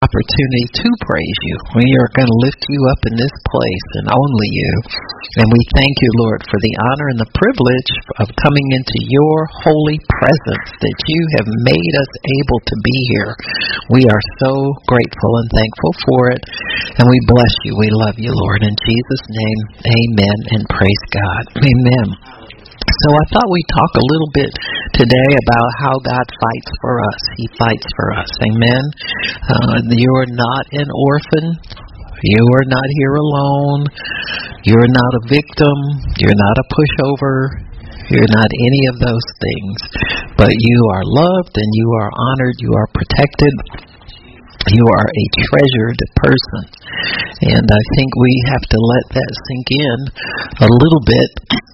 opportunity to praise you. We are going to lift you up in this place and only you. And we thank you, Lord, for the honor and the privilege of coming into your holy presence that you have made us able to be here. We are so grateful and thankful for it. And we bless you. We love you, Lord. In Jesus' name, amen and praise God. Amen. So I thought we'd talk a little bit today about how God fights for us. He fights for us. Amen. Uh, you are not an orphan. You are not here alone. You're not a victim. You're not a pushover. You're not any of those things. But you are loved and you are honored. You are protected. You are a treasured person. And I think we have to let that sink in a little bit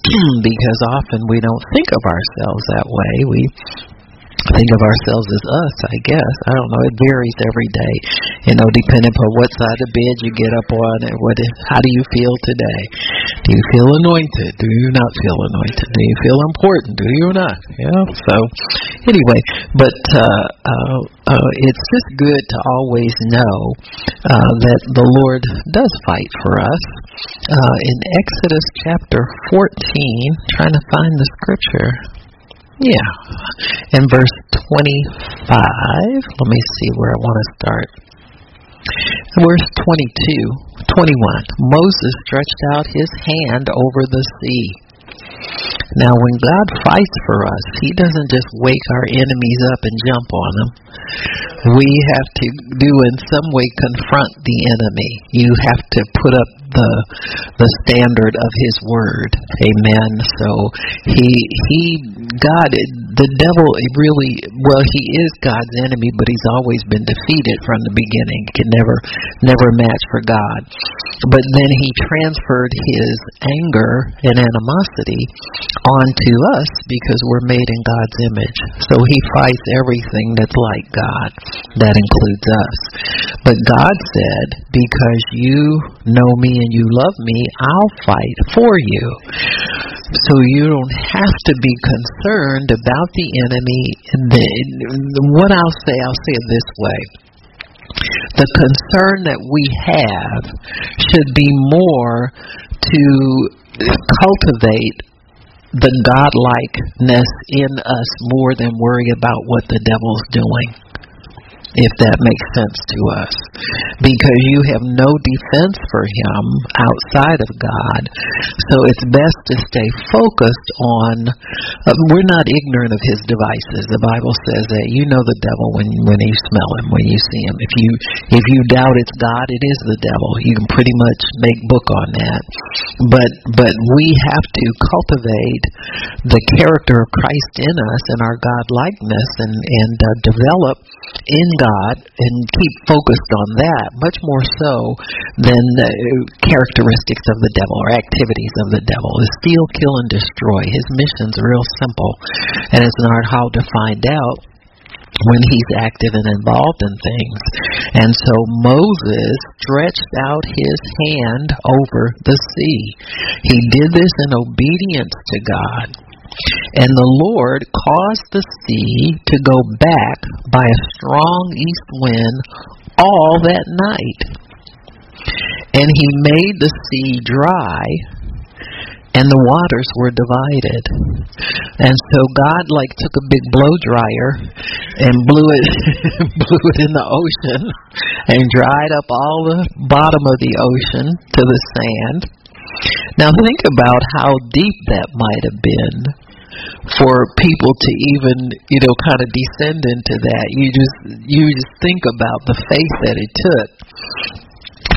because often we don't think of ourselves that way. We think of ourselves as us, I guess. I don't know. It varies every day, you know, depending upon what side of the bed you get up on and what. How do you feel today? Do you feel anointed? Do you not feel anointed? Do you feel important? Do you not? Yeah. So, anyway, but uh, uh, uh, it's just good to always know uh, that the Lord does fight for us. Uh, in Exodus chapter 14, trying to find the scripture. Yeah. In verse 25, let me see where I want to start. Verse 22, 21, Moses stretched out his hand over the sea. Now, when God fights for us, He doesn't just wake our enemies up and jump on them. We have to do in some way confront the enemy. You have to put up the the standard of his word. Amen. So he he God the devil really well he is God's enemy, but he's always been defeated from the beginning. Can never never match for God. But then he transferred his anger and animosity onto us because we're made in God's image. So he fights everything that's like God. That includes us. But God said, because you know me and you love me, I'll fight for you. So you don't have to be concerned about the enemy. What I'll say, I'll say it this way. The concern that we have should be more to cultivate the godlikeness in us more than worry about what the devil's doing if that makes sense to us. Because you have no defense for him outside of God. So it's best to stay focused on, uh, we're not ignorant of his devices. The Bible says that you know the devil when, when you smell him, when you see him. If you, if you doubt it's God, it is the devil. You can pretty much make book on that. But, but we have to cultivate the character of Christ in us and our God likeness and, and uh, develop in God and keep focused on that much more so than the uh, characteristics of the devil or activities of the devil. The steal, kill, and destroy. His mission's real simple, and it's not hard to find out when he's active and involved in things. And so Moses stretched out his hand over the sea. He did this in obedience to God. And the Lord caused the sea to go back by a strong east wind all that night. And he made the sea dry and the waters were divided. And so God like took a big blow dryer and blew it blew it in the ocean and dried up all the bottom of the ocean to the sand. Now think about how deep that might have been for people to even you know kind of descend into that. You just you just think about the faith that it took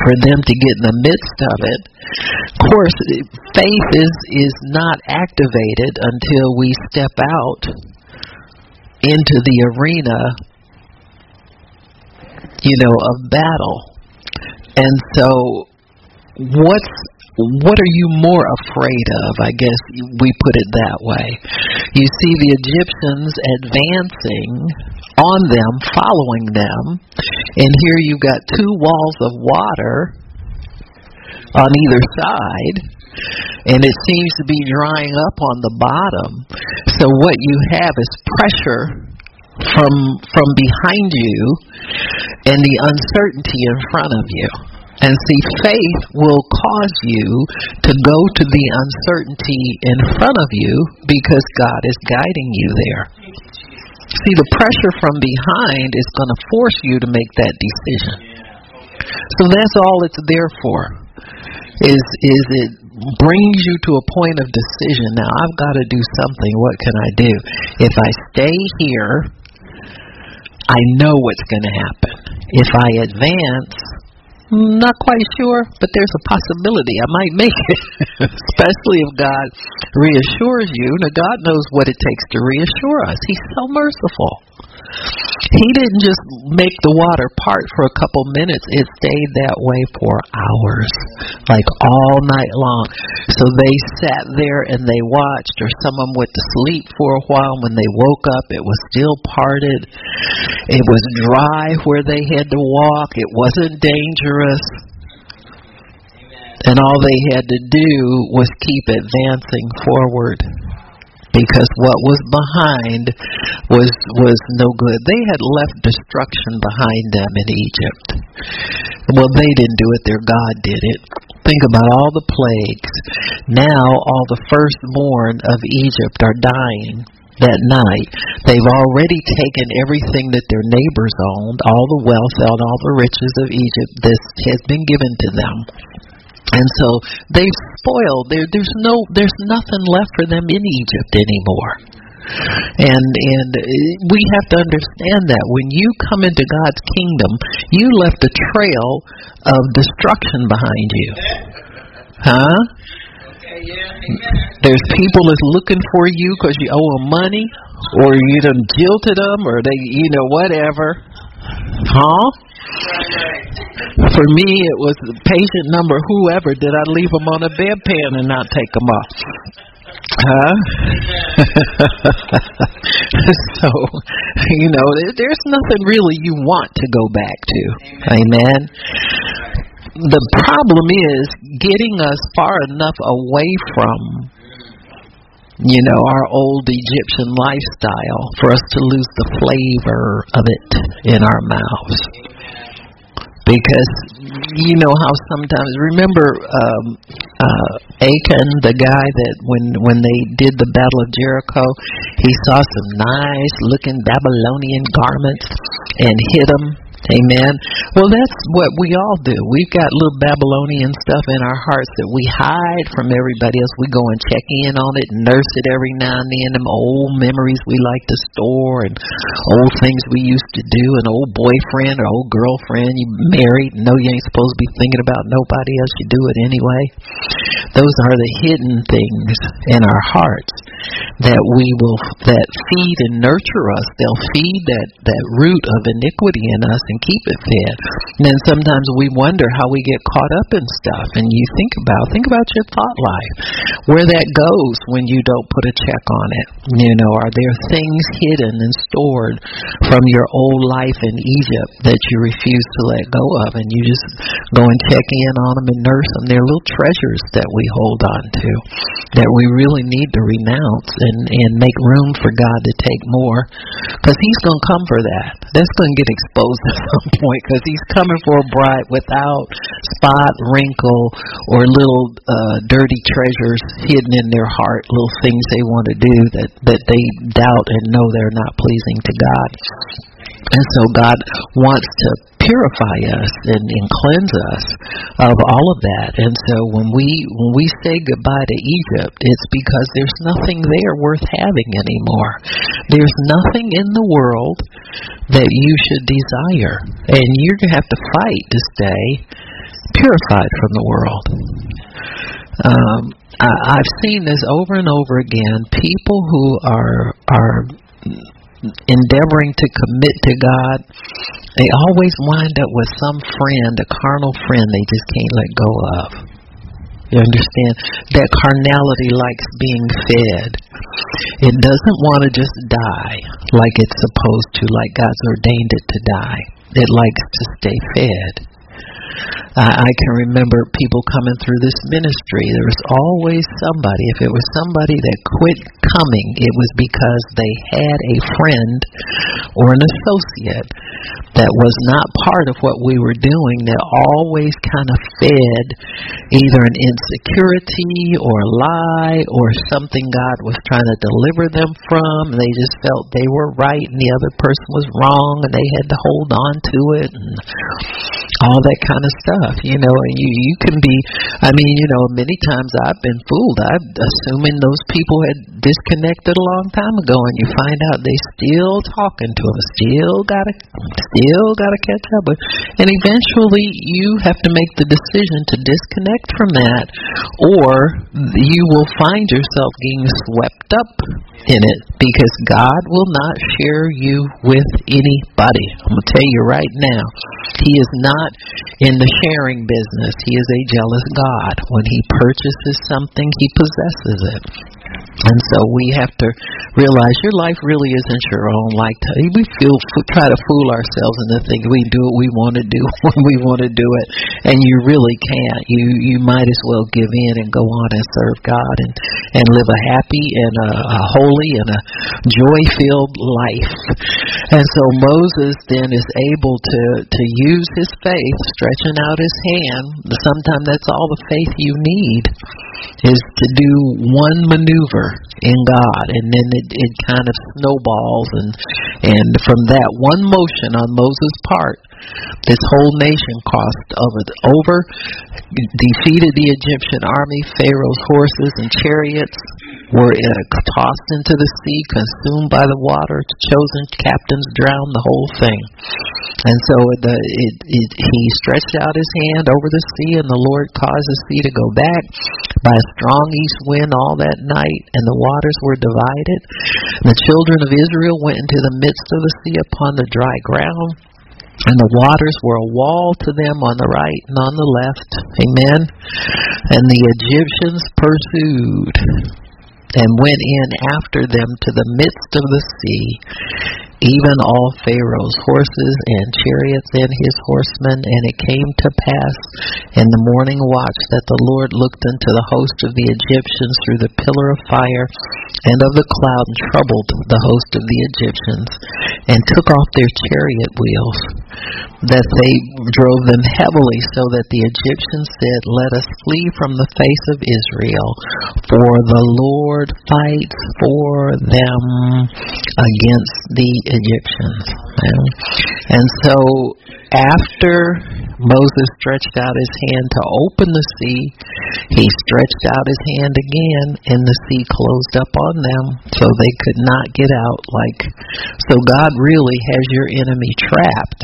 for them to get in the midst of it. Of course faith is is not activated until we step out into the arena you know of battle. And so what's what are you more afraid of? I guess we put it that way. You see the Egyptians advancing on them, following them, and here you've got two walls of water on either side, and it seems to be drying up on the bottom. So what you have is pressure from from behind you and the uncertainty in front of you. And see, faith will cause you to go to the uncertainty in front of you because God is guiding you there. See, the pressure from behind is going to force you to make that decision. So that's all it's there for. Is is it brings you to a point of decision. Now I've got to do something. What can I do? If I stay here, I know what's going to happen. If I advance, not quite sure, but there's a possibility I might make it, especially if God reassures you. Now, God knows what it takes to reassure us. He's so merciful. He didn't just make the water part for a couple minutes, it stayed that way for hours, like all night long. So they sat there and they watched, or some of them went to sleep for a while. When they woke up, it was still parted. It was dry where they had to walk, it wasn't dangerous. And all they had to do was keep advancing forward because what was behind was was no good. They had left destruction behind them in Egypt. Well, they didn't do it; their God did it. Think about all the plagues. Now, all the firstborn of Egypt are dying that night. They've already taken everything that their neighbors owned, all the wealth and all the riches of Egypt. This has been given to them. And so they've spoiled. There, there's no, there's nothing left for them in Egypt anymore. And and uh, we have to understand that when you come into God's kingdom, you left a trail of destruction behind you. Huh? There's people that's looking for you because you owe them money, or you done jilted them, or they, you know, whatever. Huh? For me, it was the patient number whoever. Did I leave them on a bedpan and not take them off? Huh? so, you know, there's nothing really you want to go back to. Amen. The problem is getting us far enough away from you know, our old Egyptian lifestyle for us to lose the flavor of it in our mouths. Because you know how sometimes remember um uh Achan the guy that when when they did the battle of Jericho he saw some nice looking Babylonian garments and hid them Amen. Well, that's what we all do. We've got little Babylonian stuff in our hearts that we hide from everybody else. We go and check in on it and nurse it every now and then. Them old memories we like to store and old things we used to do. An old boyfriend or old girlfriend you married. No, you ain't supposed to be thinking about nobody else. You do it anyway. Those are the hidden things in our hearts that we will that feed and nurture us. They'll feed that that root of iniquity in us and keep it fed. And then sometimes we wonder how we get caught up in stuff. And you think about think about your thought life, where that goes when you don't put a check on it. You know, are there things hidden and stored from your old life in Egypt that you refuse to let go of, and you just go and check in on them and nurse them? They're little treasures that we hold on to that we really need to renounce and and make room for God to take more, because He's going to come for that. That's going to get exposed at some point because he's coming for a bride without spot, wrinkle, or little uh, dirty treasures hidden in their heart, little things they want to do that that they doubt and know they're not pleasing to God. And so God wants to purify us and, and cleanse us of all of that. And so when we when we say goodbye to Egypt, it's because there's nothing there worth having anymore. There's nothing in the world that you should desire, and you're gonna have to fight to stay purified from the world. Um, I, I've seen this over and over again. People who are are endeavoring to commit to God, they always wind up with some friend, a carnal friend they just can't let go of. You understand? That carnality likes being fed. It doesn't want to just die like it's supposed to, like God's ordained it to die. It likes to stay fed. I, I can remember people coming through this ministry. There was always somebody. If it was somebody that quit coming, it was because they had a friend or an associate that was not part of what we were doing that always kind of fed either an insecurity or a lie or something God was trying to deliver them from. They just felt they were right and the other person was wrong and they had to hold on to it and all that kind of stuff, you know, and you you can be I mean, you know, many times I've been fooled. I'm assuming those people had disconnected a long time ago and you find out they still talking to them, still gotta still gotta catch up with and eventually you have to make the decision to disconnect from that or you will find yourself getting swept up in it because God will not share you with anybody. I'm gonna tell you right now. He is not in the sharing business. He is a jealous God. When he purchases something, he possesses it. And so we have to realize your life really isn't your own. Like we feel try to fool ourselves into thinking we do what we want to do when we want to do it, and you really can't. You you might as well give in and go on and serve God and and live a happy and a, a holy and a joy filled life. And so Moses then is able to to use his faith, stretching out his hand. Sometimes that's all the faith you need is to do one maneuver in God, and then it, it kind of snowballs, and and from that one motion on Moses' part, this whole nation crossed over, over defeated the Egyptian army, Pharaoh's horses and chariots, were tossed into the sea, consumed by the water. Chosen captains drowned the whole thing. And so the, uh, it, it, he stretched out his hand over the sea, and the Lord caused the sea to go back by a strong east wind all that night, and the waters were divided. The children of Israel went into the midst of the sea upon the dry ground. And the waters were a wall to them on the right and on the left. Amen. And the Egyptians pursued and went in after them to the midst of the sea, even all Pharaoh's horses and chariots and his horsemen. And it came to pass in the morning watch that the Lord looked into the host of the Egyptians through the pillar of fire and of the cloud and troubled the host of the Egyptians and took off their chariot wheels that they drove them heavily so that the Egyptians said, Let us flee from the face of Israel, for the Lord fights for them against the Egyptians. And so after Moses stretched out his hand to open the sea, he stretched out his hand again, and the sea closed up on them, so they could not get out. Like, so God really has your enemy trapped.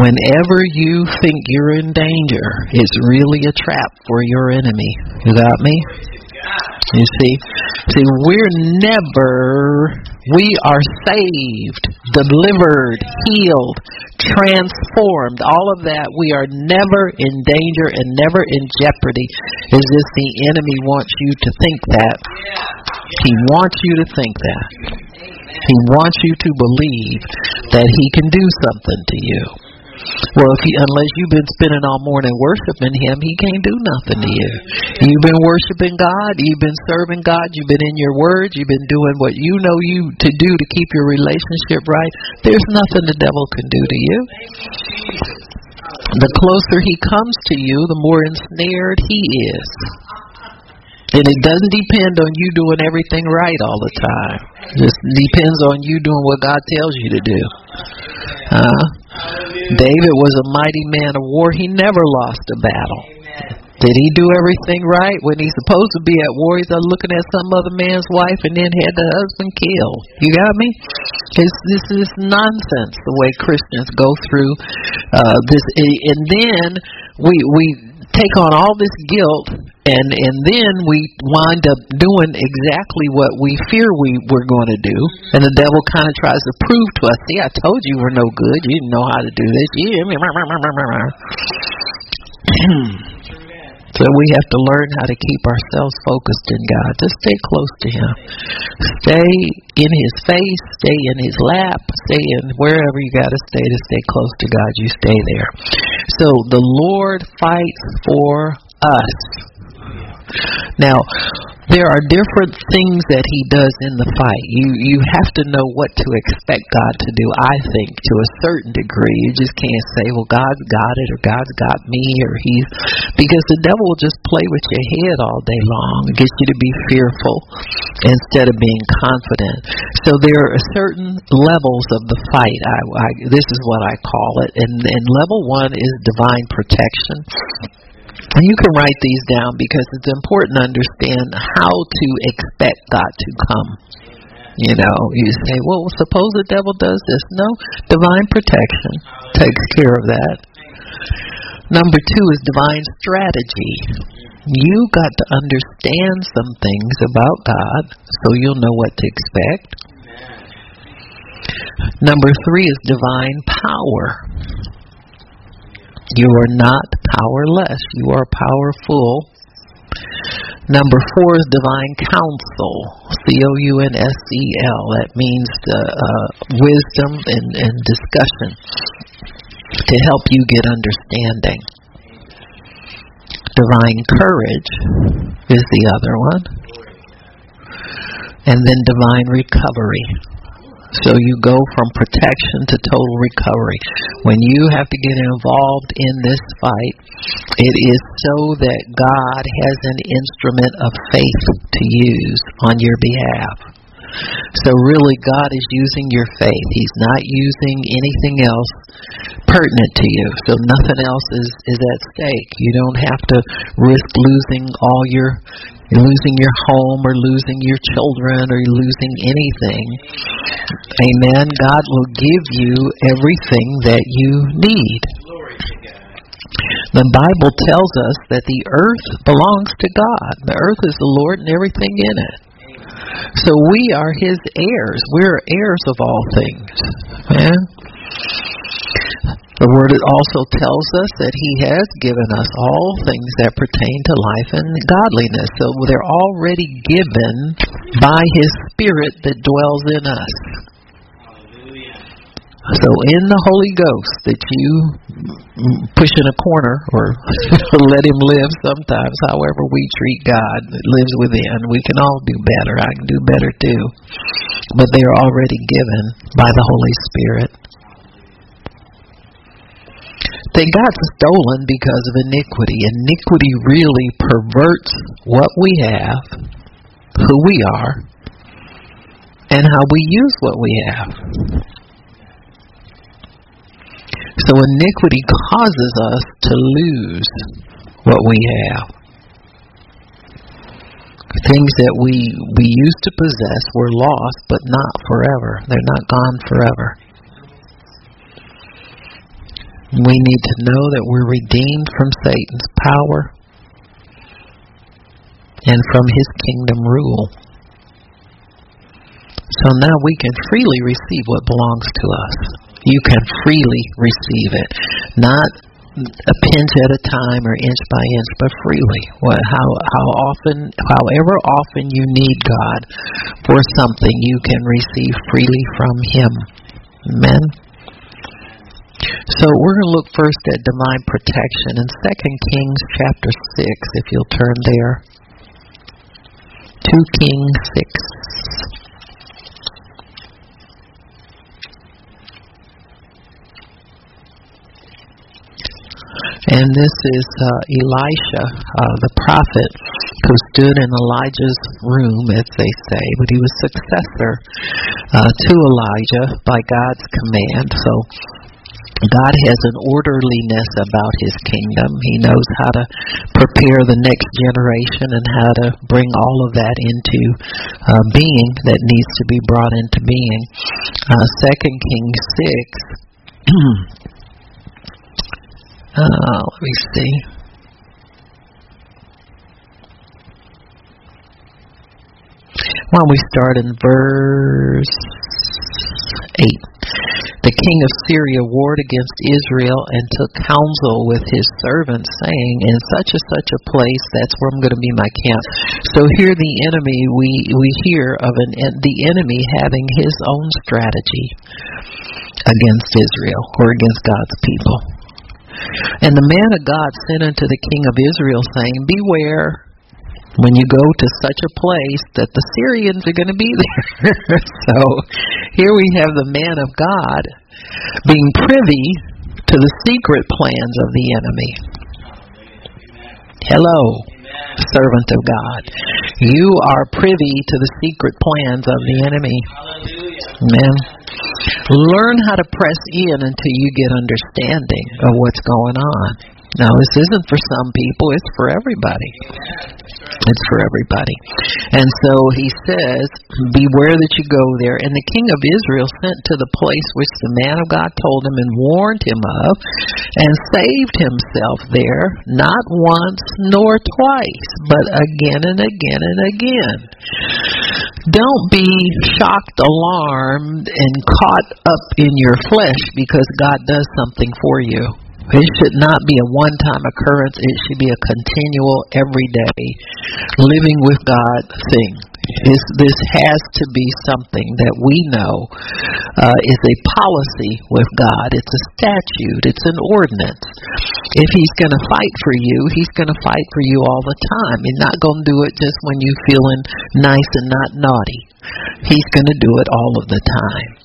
Whenever you think you're in danger, it's really a trap for your enemy. You got me? You see, see, we're never, we are saved, delivered, healed, transformed. All of that, we are never in danger and never in jeopardy. Is this the enemy wants you to think that? He wants you to think that. He wants you to believe that he can do something to you. Well, if he, unless you've been spending all morning worshiping Him, He can't do nothing to you. You've been worshiping God. You've been serving God. You've been in your Word. You've been doing what you know you to do to keep your relationship right. There's nothing the devil can do to you. The closer he comes to you, the more ensnared he is. And it doesn't depend on you doing everything right all the time. It just depends on you doing what God tells you to do. Uh, David was a mighty man of war. He never lost a battle. Did he do everything right when he's supposed to be at war? He's looking at some other man's wife and then had the husband killed. You got me? It's, this is nonsense the way Christians go through uh, this, and then we we take on all this guilt and and then we wind up doing exactly what we fear we were going to do. Mm-hmm. And the devil kind of tries to prove to us see i told you we're no good. You didn't know how to do this. You so we have to learn how to keep ourselves focused in God. Just stay close to Him. Stay in His face. Stay in His lap. Stay in wherever you got to stay to stay close to God. You stay there. So the Lord fights for us. Now, there are different things that he does in the fight. You you have to know what to expect God to do, I think, to a certain degree. You just can't say, Well, God's got it or God's got me or he's because the devil will just play with your head all day long and get you to be fearful instead of being confident. So there are certain levels of the fight. I, I this is what I call it. And and level one is divine protection. And you can write these down because it's important to understand how to expect God to come. You know, you say, well, suppose the devil does this. No, divine protection takes care of that. Number two is divine strategy. You got to understand some things about God so you'll know what to expect. Number three is divine power. You are not powerless. You are powerful. Number four is divine counsel. C O U N S E L. That means the uh, wisdom and, and discussion to help you get understanding. Divine courage is the other one. And then divine recovery. So you go from protection to total recovery. When you have to get involved in this fight, it is so that God has an instrument of faith to use on your behalf. So really God is using your faith. He's not using anything else pertinent to you. So nothing else is, is at stake. You don't have to risk losing all your losing your home or losing your children or losing anything. Amen. God will give you everything that you need. The Bible tells us that the earth belongs to God. The earth is the Lord and everything in it. So we are his heirs. We're heirs of all things. Amen. Word also tells us that He has given us all things that pertain to life and godliness. So they're already given by His Spirit that dwells in us. So in the Holy Ghost that you push in a corner or let him live sometimes, however we treat God that lives within. We can all do better. I can do better too. But they are already given by the Holy Spirit that got stolen because of iniquity. Iniquity really perverts what we have, who we are, and how we use what we have. So iniquity causes us to lose what we have. Things that we we used to possess were lost, but not forever. They're not gone forever. We need to know that we're redeemed from Satan's power and from his kingdom rule. So now we can freely receive what belongs to us. You can freely receive it. Not a pinch at a time or inch by inch, but freely. What, how how often, however often you need God for something, you can receive freely from Him. Amen. So we're going to look first at divine protection in 2 Kings chapter 6, if you'll turn there. 2 Kings 6. And this is uh, Elisha, uh, the prophet, who stood in Elijah's room, as they say, but he was successor uh, to Elijah by God's command. So God has an orderliness about his kingdom. He knows how to prepare the next generation and how to bring all of that into uh, being that needs to be brought into being. Uh, Second Kings 6. uh, let me see. Why don't we start in verse 8? The king of Syria warred against Israel and took counsel with his servants, saying, In such and such a place, that's where I'm going to be my camp. So here the enemy, we, we hear of an, the enemy having his own strategy against Israel or against God's people. And the man of God sent unto the king of Israel, saying, Beware when you go to such a place that the Syrians are going to be there. so here we have the man of God being privy to the secret plans of the enemy. Hello, servant of God. You are privy to the secret plans of the enemy. Amen. Learn how to press in until you get understanding of what's going on. Now, this isn't for some people, it's for everybody. It's for everybody. And so he says, Beware that you go there. And the king of Israel sent to the place which the man of God told him and warned him of, and saved himself there, not once nor twice, but again and again and again. Don't be shocked, alarmed, and caught up in your flesh because God does something for you. It should not be a one time occurrence. It should be a continual, everyday, living with God thing. This, this has to be something that we know uh, is a policy with God. It's a statute. It's an ordinance. If He's going to fight for you, He's going to fight for you all the time. He's not going to do it just when you're feeling nice and not naughty. He's going to do it all of the time.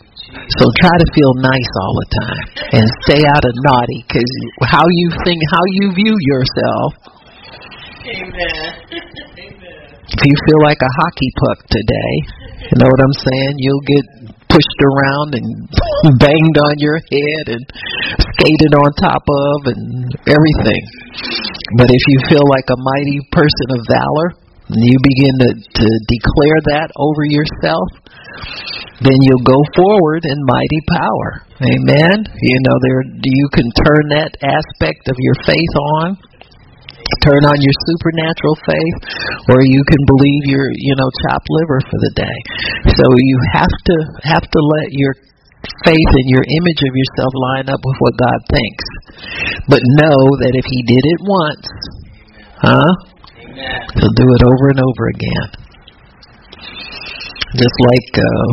So try to feel nice all the time and stay out of naughty because how you think, how you view yourself. Amen. If you feel like a hockey puck today, you know what I'm saying? You'll get pushed around and banged on your head and skated on top of and everything. But if you feel like a mighty person of valor, you begin to, to declare that over yourself, then you'll go forward in mighty power. Amen. You know, there you can turn that aspect of your faith on. Turn on your supernatural faith, or you can believe your, you know, chopped liver for the day. So you have to have to let your faith and your image of yourself line up with what God thinks. But know that if He did it once, huh? He'll do it over and over again just like uh,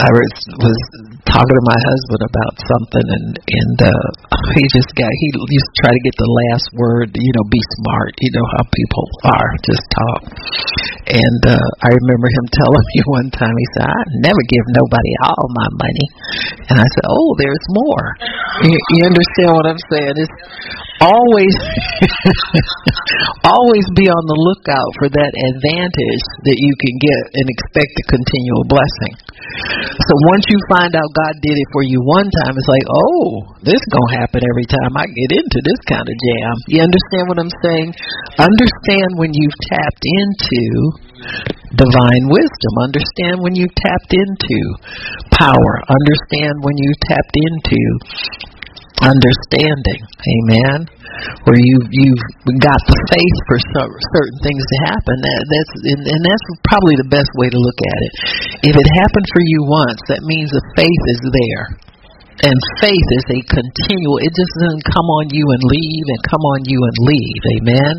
I was, was talking to my husband about something, and and uh, he just got he used to try to get the last word, you know, be smart. You know how people are, just talk. And uh, I remember him telling me one time, he said, "I never give nobody all my money," and I said, "Oh, there's more." You, you understand what I'm saying? It's always always be on the lookout for that advantage that you can get and expect a continual blessing. So once you find out God did it for you one time, it's like, oh, this gonna happen every time I get into this kind of jam. You understand what I'm saying? Understand when you've tapped into divine wisdom. Understand when you've tapped into power. Understand when you've tapped into understanding. Amen. Where you you've got the faith for certain things to happen. That, that's and, and that's probably the best way to look at it. If it happened for you once, that means the faith is there. And faith is a continual, it just doesn't come on you and leave and come on you and leave. Amen.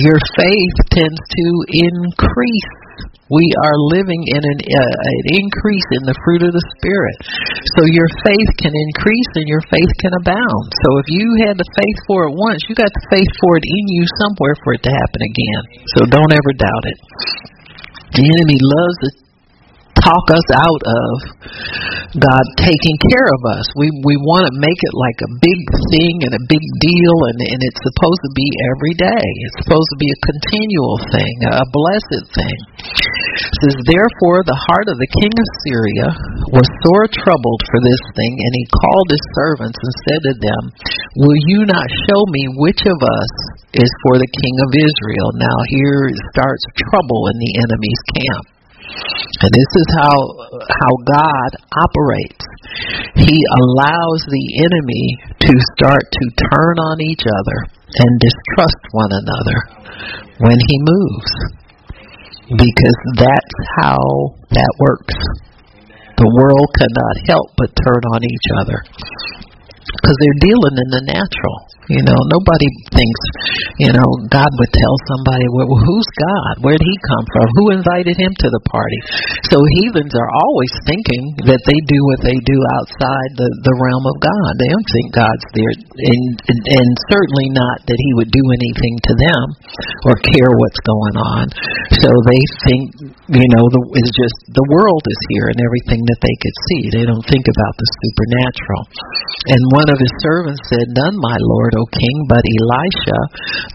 Your faith tends to increase we are living in an, uh, an increase in the fruit of the Spirit. So your faith can increase and your faith can abound. So if you had the faith for it once, you got the faith for it in you somewhere for it to happen again. So don't ever doubt it. The enemy loves to talk us out of God taking care of us. We we want to make it like a big thing and a big deal, and and it's supposed to be every day. It's supposed to be a continual thing, a blessed thing. It says, therefore, the heart of the king of Syria was sore troubled for this thing, and he called his servants and said to them, Will you not show me which of us is for the king of Israel? Now here starts trouble in the enemy's camp. And this is how how God operates. He allows the enemy to start to turn on each other and distrust one another when he moves. Because that's how that works. The world cannot help but turn on each other. because they're dealing in the natural. You know, nobody thinks, you know, God would tell somebody, well, who's God? Where did he come from? Who invited him to the party? So heathens are always thinking that they do what they do outside the, the realm of God. They don't think God's there, and, and, and certainly not that he would do anything to them or care what's going on. So they think, you know, the, it's just the world is here and everything that they could see. They don't think about the supernatural. And one of his servants said, None, my Lord, O king, but Elisha,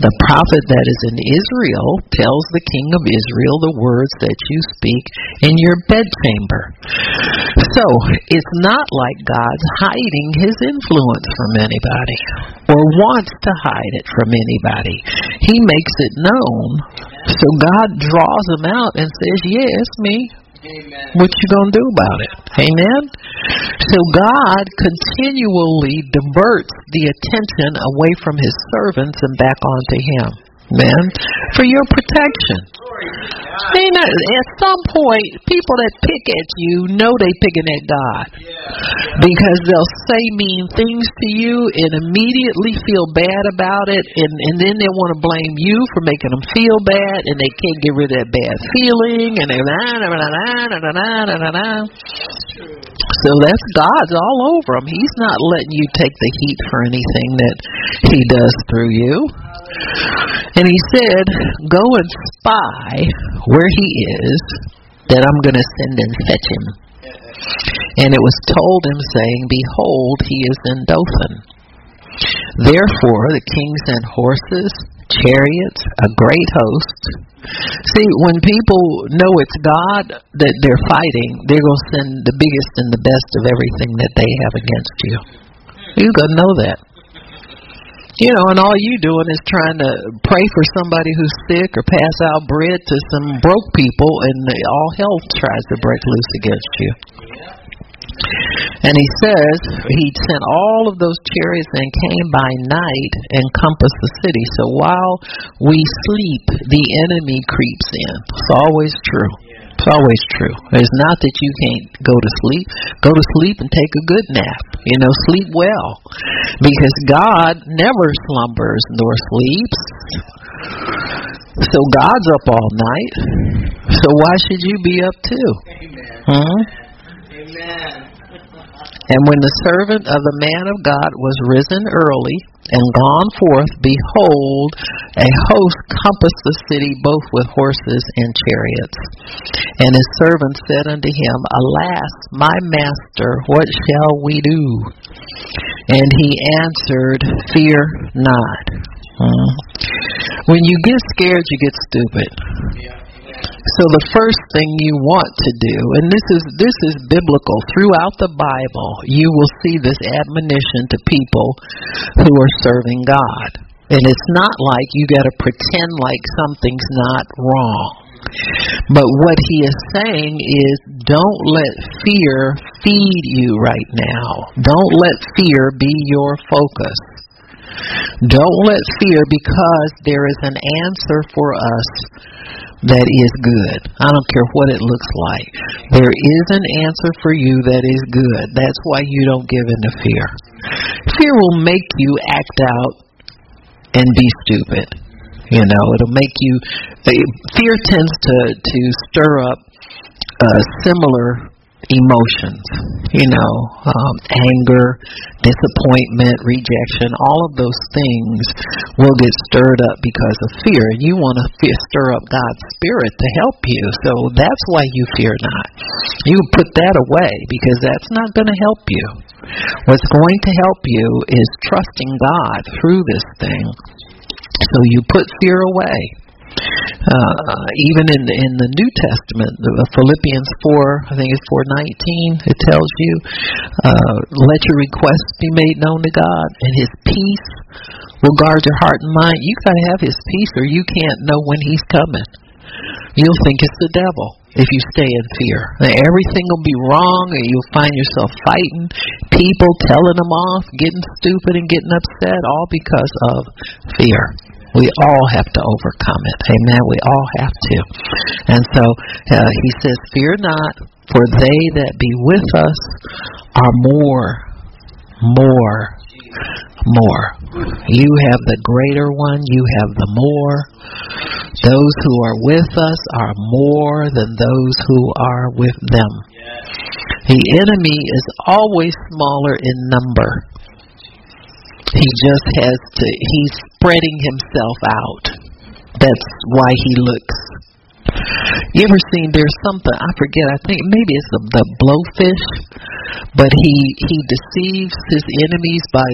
the prophet that is in Israel, tells the king of Israel the words that you speak in your bedchamber. So it's not like God's hiding his influence from anybody or wants to hide it from anybody. He makes it known. So God draws him out and says, Yes, me. Amen. What you gonna do about it? Amen. So God continually diverts the attention away from His servants and back onto Him man, for your protection. I mean, at some point, people that pick at you know they picking at God because they'll say mean things to you and immediately feel bad about it, and and then they want to blame you for making them feel bad, and they can't get rid of that bad feeling, and they na ah, na na na na na na na na. So that's God's all over him. He's not letting you take the heat for anything that he does through you. And he said, Go and spy where he is, that I'm going to send and fetch him. And it was told him, saying, Behold, he is in Dothan. Therefore the king sent horses, chariots, a great host. See, when people know it's God that they're fighting, they're going to send the biggest and the best of everything that they have against you. You're going to know that. You know, and all you doing is trying to pray for somebody who's sick or pass out bread to some broke people, and all hell tries to break loose against you. And he says he sent all of those chariots and came by night and compassed the city. So while we sleep, the enemy creeps in. It's always true. It's always true. It's not that you can't go to sleep. Go to sleep and take a good nap. You know, sleep well. Because God never slumbers nor sleeps. So God's up all night. So why should you be up too? Amen. Hmm? Amen. And when the servant of the man of God was risen early and gone forth, behold, a host compassed the city both with horses and chariots. And his servant said unto him, Alas, my master, what shall we do? And he answered, Fear not. Hmm. When you get scared, you get stupid. Yeah. So the first thing you want to do, and this is this is biblical throughout the Bible, you will see this admonition to people who are serving God. And it's not like you got to pretend like something's not wrong. But what he is saying is don't let fear feed you right now. Don't let fear be your focus. Don't let fear because there is an answer for us that is good. I don't care what it looks like. There is an answer for you that is good. That's why you don't give in to fear. Fear will make you act out and be stupid. You know, it'll make you. eh, Fear tends to to stir up uh, similar emotions. You know, um, anger, disappointment, rejection. All of those things will get stirred up because of fear, and you want to fe- stir up God's spirit to help you. So that's why you fear not. You put that away because that's not going to help you. What's going to help you is trusting God through this thing. So you put fear away. Uh, even in the, in the New Testament, Philippians four, I think it's four nineteen, it tells you, uh, let your requests be made known to God, and His peace will guard your heart and mind. You got to have His peace, or you can't know when He's coming. You'll think it's the devil if you stay in fear. Everything will be wrong, and you'll find yourself fighting people, telling them off, getting stupid and getting upset, all because of fear. We all have to overcome it. Amen. We all have to. And so uh, he says, Fear not, for they that be with us are more, more more. You have the greater one, you have the more. Those who are with us are more than those who are with them. The enemy is always smaller in number. He just has to, he's spreading himself out. That's why he looks. You ever seen there's something I forget, I think maybe it's the, the blowfish, but he he deceives his enemies by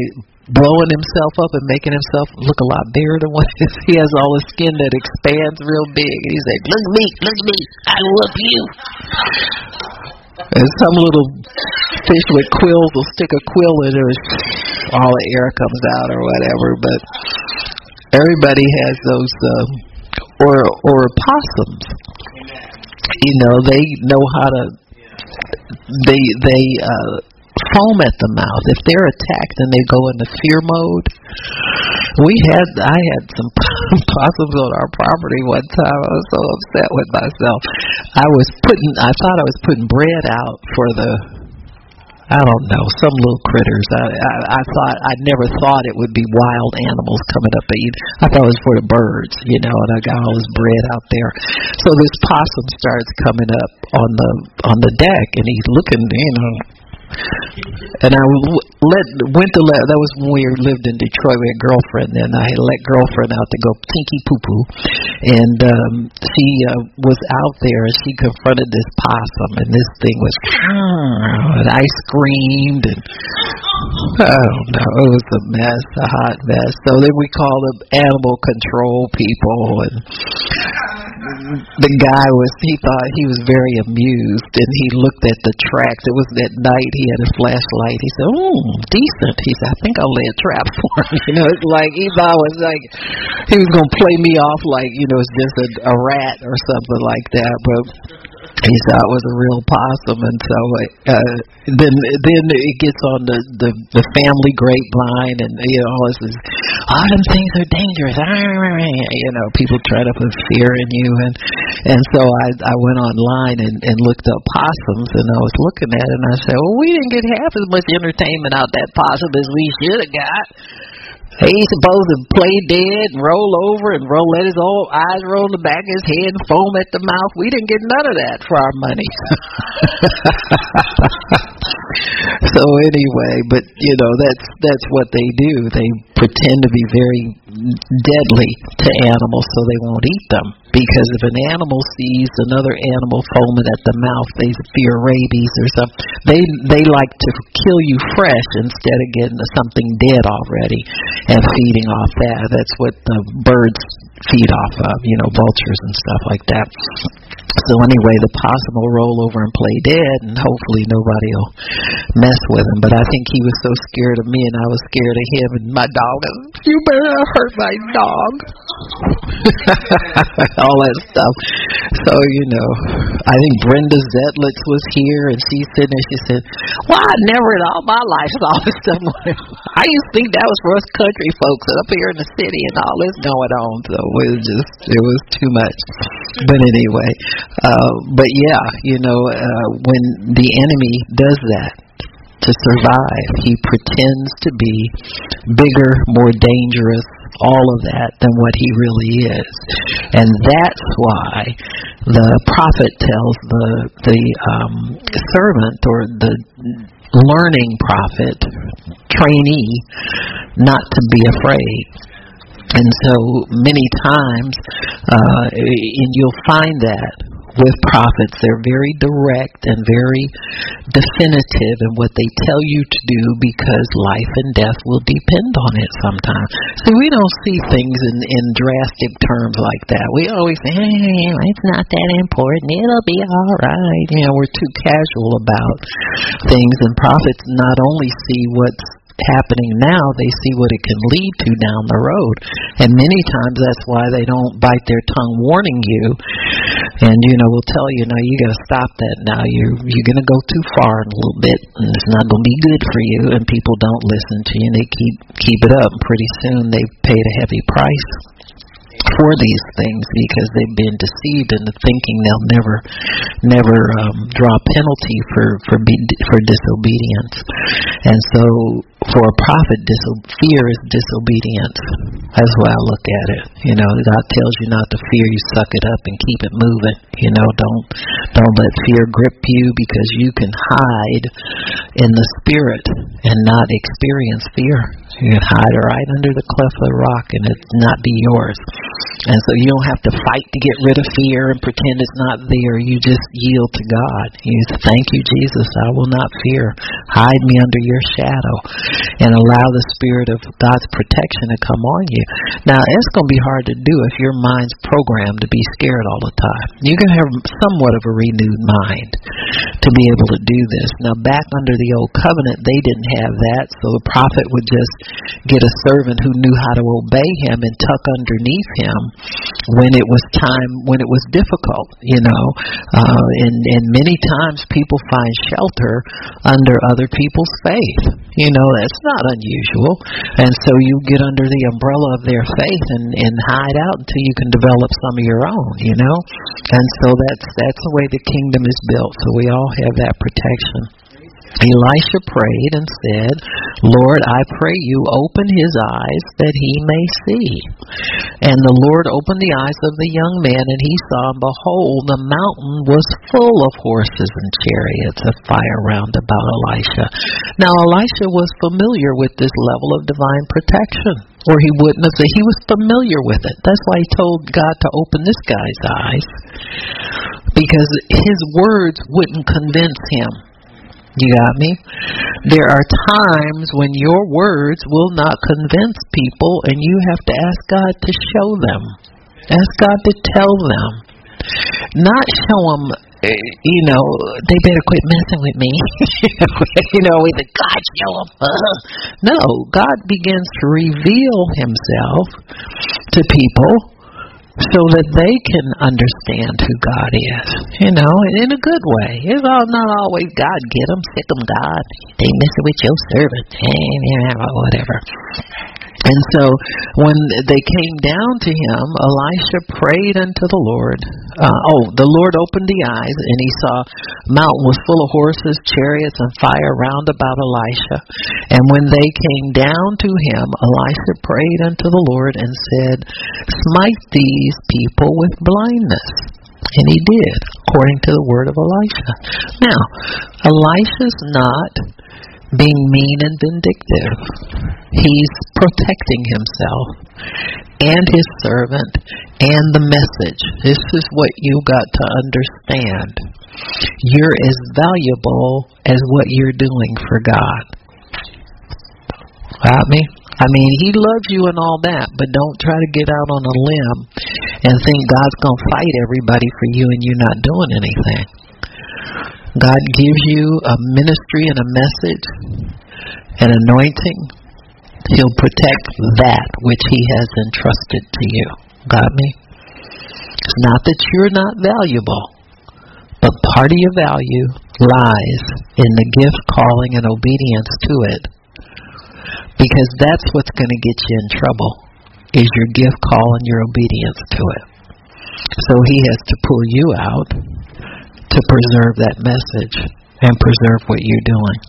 blowing himself up and making himself look a lot bigger than what he has all his skin that expands real big. He's like, Look at me, look at me, I love you. And some little fish with quills will stick a quill in and all the air comes out or whatever. But everybody has those, um, or or possums. You know, they know how to. They they uh, foam at the mouth. If they're attacked and they go into fear mode, we had I had some possums on our property one time. I was so upset with myself. I was putting I thought I was putting bread out for the I don't know some little critters. I I, I thought I never thought it would be wild animals coming up to eat. I thought it was for the birds, you know. And I got all this bread out there. So this possum starts coming up on the on the deck, and he's looking, you know and I let went to let that was when we lived in Detroit. We had a girlfriend, and I had let girlfriend out to go tinky poo poo, and um, she uh, was out there and she confronted this possum, and this thing was, and I screamed, and oh no, it was a mess, a hot mess. So then we called the animal control people, and the guy was he thought he was very amused, and he looked at the tracks. It was that night he had a flashlight. He said, "Oh, decent." He said, "I think I'll lay a trap for him." You know, it's like he thought it was like he was gonna play me off like you know it's just a, a rat or something like that. But he thought it was a real possum, and so uh, then then it gets on the the, the family grapevine, and you know all this is all them things are dangerous. You know, people try to put fear in you, and and so I I went online and and looked up possums, and I was looking at it, and I said, well, we didn't get half as much entertainment out that possum as we should have got. He's supposed to play dead and roll over and roll, let his old eyes roll in the back of his head and foam at the mouth. We didn't get none of that for our money. so anyway, but you know that's that's what they do. They pretend to be very deadly to animals so they won't eat them. Because if an animal sees another animal foaming at the mouth, they fear rabies or something. They they like to kill you fresh instead of getting something dead already and feeding off that. That's what the birds feed off of, you know, vultures and stuff like that. So anyway, the possum will roll over and play dead, and hopefully nobody will mess with him. But I think he was so scared of me, and I was scared of him and my dog. You better not hurt my dog. All that stuff. So you know, I think Brenda Zetlitz was here, and she said, and she said, "Well, I never in all my life saw stuff. I used to think that was for us country folks up here in the city, and all this going on. So was just, it was too much. But anyway." Uh, but yeah, you know, uh, when the enemy does that to survive, he pretends to be bigger, more dangerous, all of that than what he really is. And that's why the prophet tells the the um, servant or the learning prophet trainee not to be afraid and so many times, uh, and you'll find that with prophets, they're very direct and very definitive in what they tell you to do because life and death will depend on it sometimes. So we don't see things in, in drastic terms like that. We always say, hey, it's not that important. It'll be all right. You know, we're too casual about things, and prophets not only see what's happening now, they see what it can lead to down the road. And many times that's why they don't bite their tongue warning you and you know, will tell you, no, you gotta stop that now. You're you're gonna go too far in a little bit and it's not gonna be good for you and people don't listen to you and they keep keep it up pretty soon they've paid a heavy price. For these things because they've been deceived into thinking they'll never never um, draw penalty for for be, for disobedience. And so for a prophet diso- fear is disobedience. That's why I look at it. You know God tells you not to fear. You suck it up and keep it moving. You know don't don't let fear grip you because you can hide in the spirit and not experience fear. You can hide right under the cleft of the rock and it not be yours and so you don't have to fight to get rid of fear and pretend it's not there. You just yield to God. You say, thank you, Jesus. I will not fear. Hide me under your shadow and allow the spirit of God's protection to come on you. Now, it's going to be hard to do if your mind's programmed to be scared all the time. You can have somewhat of a renewed mind to be able to do this. Now, back under the old covenant, they didn't have that, so the prophet would just get a servant who knew how to obey him and tuck underneath him when it was time when it was difficult you know. Uh and and many times people find shelter under other people's faith you know. That's not unusual. And so you get under the umbrella of their faith and and hide out until you can develop some of your own you know. And so that's that's the way the kingdom is built. So we all have that protection Elisha prayed and said, Lord, I pray you open his eyes that he may see. And the Lord opened the eyes of the young man, and he saw, and behold, the mountain was full of horses and chariots of fire round about Elisha. Now, Elisha was familiar with this level of divine protection or he wouldn't have said he was familiar with it. That's why he told God to open this guy's eyes. Because his words wouldn't convince him. You got me? There are times when your words will not convince people, and you have to ask God to show them. Ask God to tell them. Not show them, eh, you know, they better quit messing with me. you know, with the God show them. No, God begins to reveal Himself to people so that they can understand who God is, you know, in a good way. It's all not always God get them, sick them, God. They messing with your servant, whatever. And so when they came down to him, Elisha prayed unto the Lord. Uh, oh, the Lord opened the eyes, and he saw mountain was full of horses, chariots, and fire round about Elisha. And when they came down to him, Elisha prayed unto the Lord and said, Smite these people with blindness. And he did, according to the word of Elisha. Now, Elisha's not being mean and vindictive. He's protecting himself and his servant and the message. This is what you got to understand. You're as valuable as what you're doing for God. Got me? I mean, he loves you and all that, but don't try to get out on a limb and think God's going to fight everybody for you and you're not doing anything. God gives you a ministry and a message, an anointing. He'll protect that which He has entrusted to you. Got me? It's not that you're not valuable, but part of your value lies in the gift, calling, and obedience to it. Because that's what's going to get you in trouble, is your gift, calling, your obedience to it. So He has to pull you out to preserve that message and preserve what you're doing.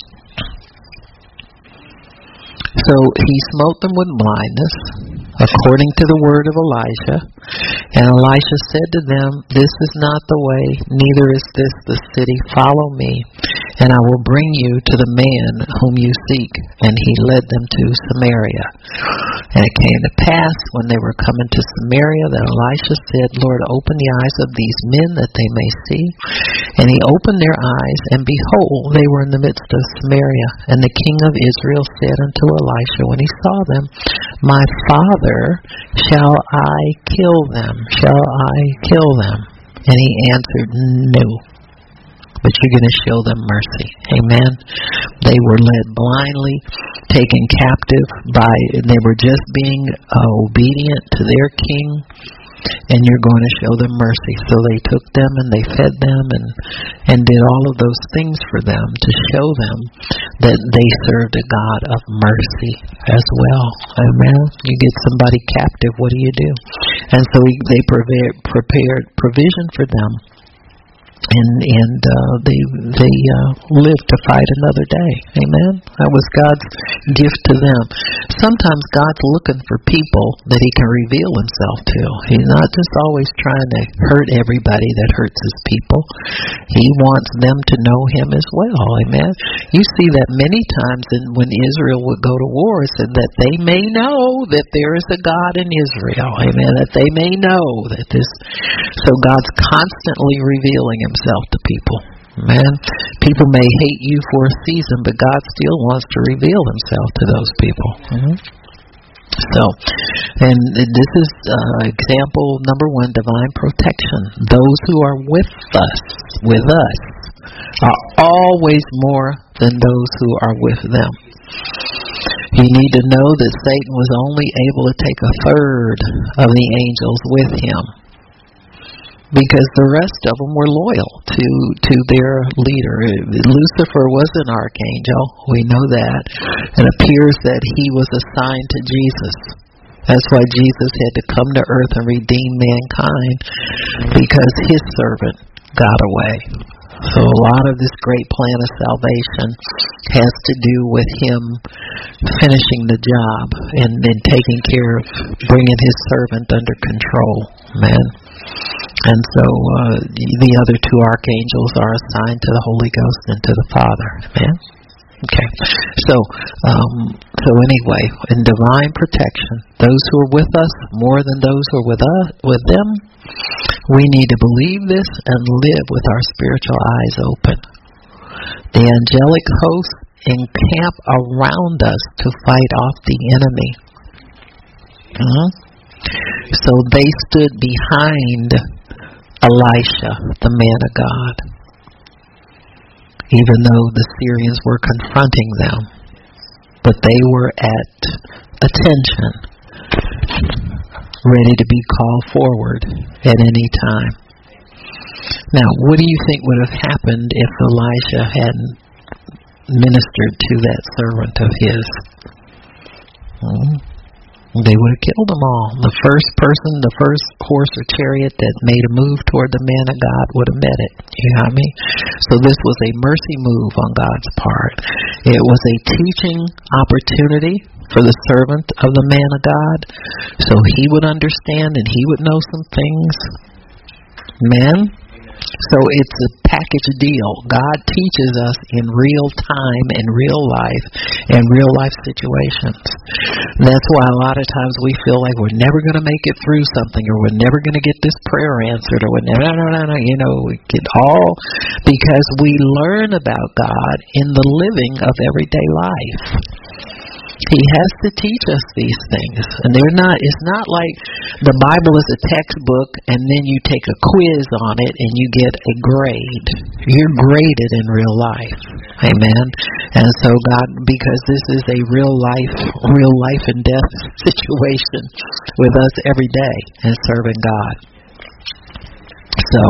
So he smote them with blindness, according to the word of Elisha. And Elisha said to them, This is not the way, neither is this the city. Follow me, and I will bring you to the man whom you seek. And he led them to Samaria. And it came to pass, when they were coming to Samaria, that Elisha said, Lord, open the eyes of these men that they may see. And he opened their eyes, and behold, they were in the midst of Samaria. And the king of Israel said unto Elisha when he saw them, My father, shall I kill them? Shall I kill them? And he answered, No. But you're going to show them mercy. Amen. They were led blindly, taken captive by, they were just being uh, obedient to their king and you're going to show them mercy. So they took them and they fed them and and did all of those things for them to show them that they served a God of mercy as well. Amen. You get somebody captive, what do you do? And so he, they prepared, prepared provision for them and and uh, they they uh, lived to fight another day. Amen. That was God's gift to them. Sometimes God's looking for people that He can reveal Himself to. He's not just always trying to hurt everybody that hurts His people. He wants them to know Him as well. Amen. You see that many times in, when Israel would go to war, said that they may know that there is a God in Israel. Amen. That they may know that this. So God's constantly revealing Himself to people. Man, people may hate you for a season, but God still wants to reveal Himself to those people. Mm-hmm. So, and this is uh, example number one: divine protection. Those who are with us, with us, are always more than those who are with them. You need to know that Satan was only able to take a third of the angels with him because the rest of them were loyal to to their leader. Lucifer was an archangel, we know that. It appears that he was assigned to Jesus. That's why Jesus had to come to earth and redeem mankind because his servant got away. So a lot of this great plan of salvation has to do with him finishing the job and then taking care of bringing his servant under control. Man. And so uh, the other two archangels are assigned to the Holy Ghost and to the Father. Amen. Okay. So, um, so anyway, in divine protection, those who are with us more than those who are with us, with them, we need to believe this and live with our spiritual eyes open. The angelic hosts encamp around us to fight off the enemy. Uh-huh. So they stood behind Elisha, the man of God, even though the Syrians were confronting them. But they were at attention, ready to be called forward at any time. Now, what do you think would have happened if Elisha hadn't ministered to that servant of his? Hmm? They would have killed them all. The first person, the first horse or chariot that made a move toward the man of God would have met it. You know what I mean? So this was a mercy move on God's part. It was a teaching opportunity for the servant of the man of God so he would understand and he would know some things. Men, so it's a package deal. God teaches us in real time, in real life, in real life situations. That's why a lot of times we feel like we're never going to make it through something, or we're never going to get this prayer answered, or we're never, no, no, no, no. You know, we get all because we learn about God in the living of everyday life. He has to teach us these things. And they're not it's not like the Bible is a textbook and then you take a quiz on it and you get a grade. You're graded in real life. Amen. And so God because this is a real life real life and death situation with us every day and serving God. So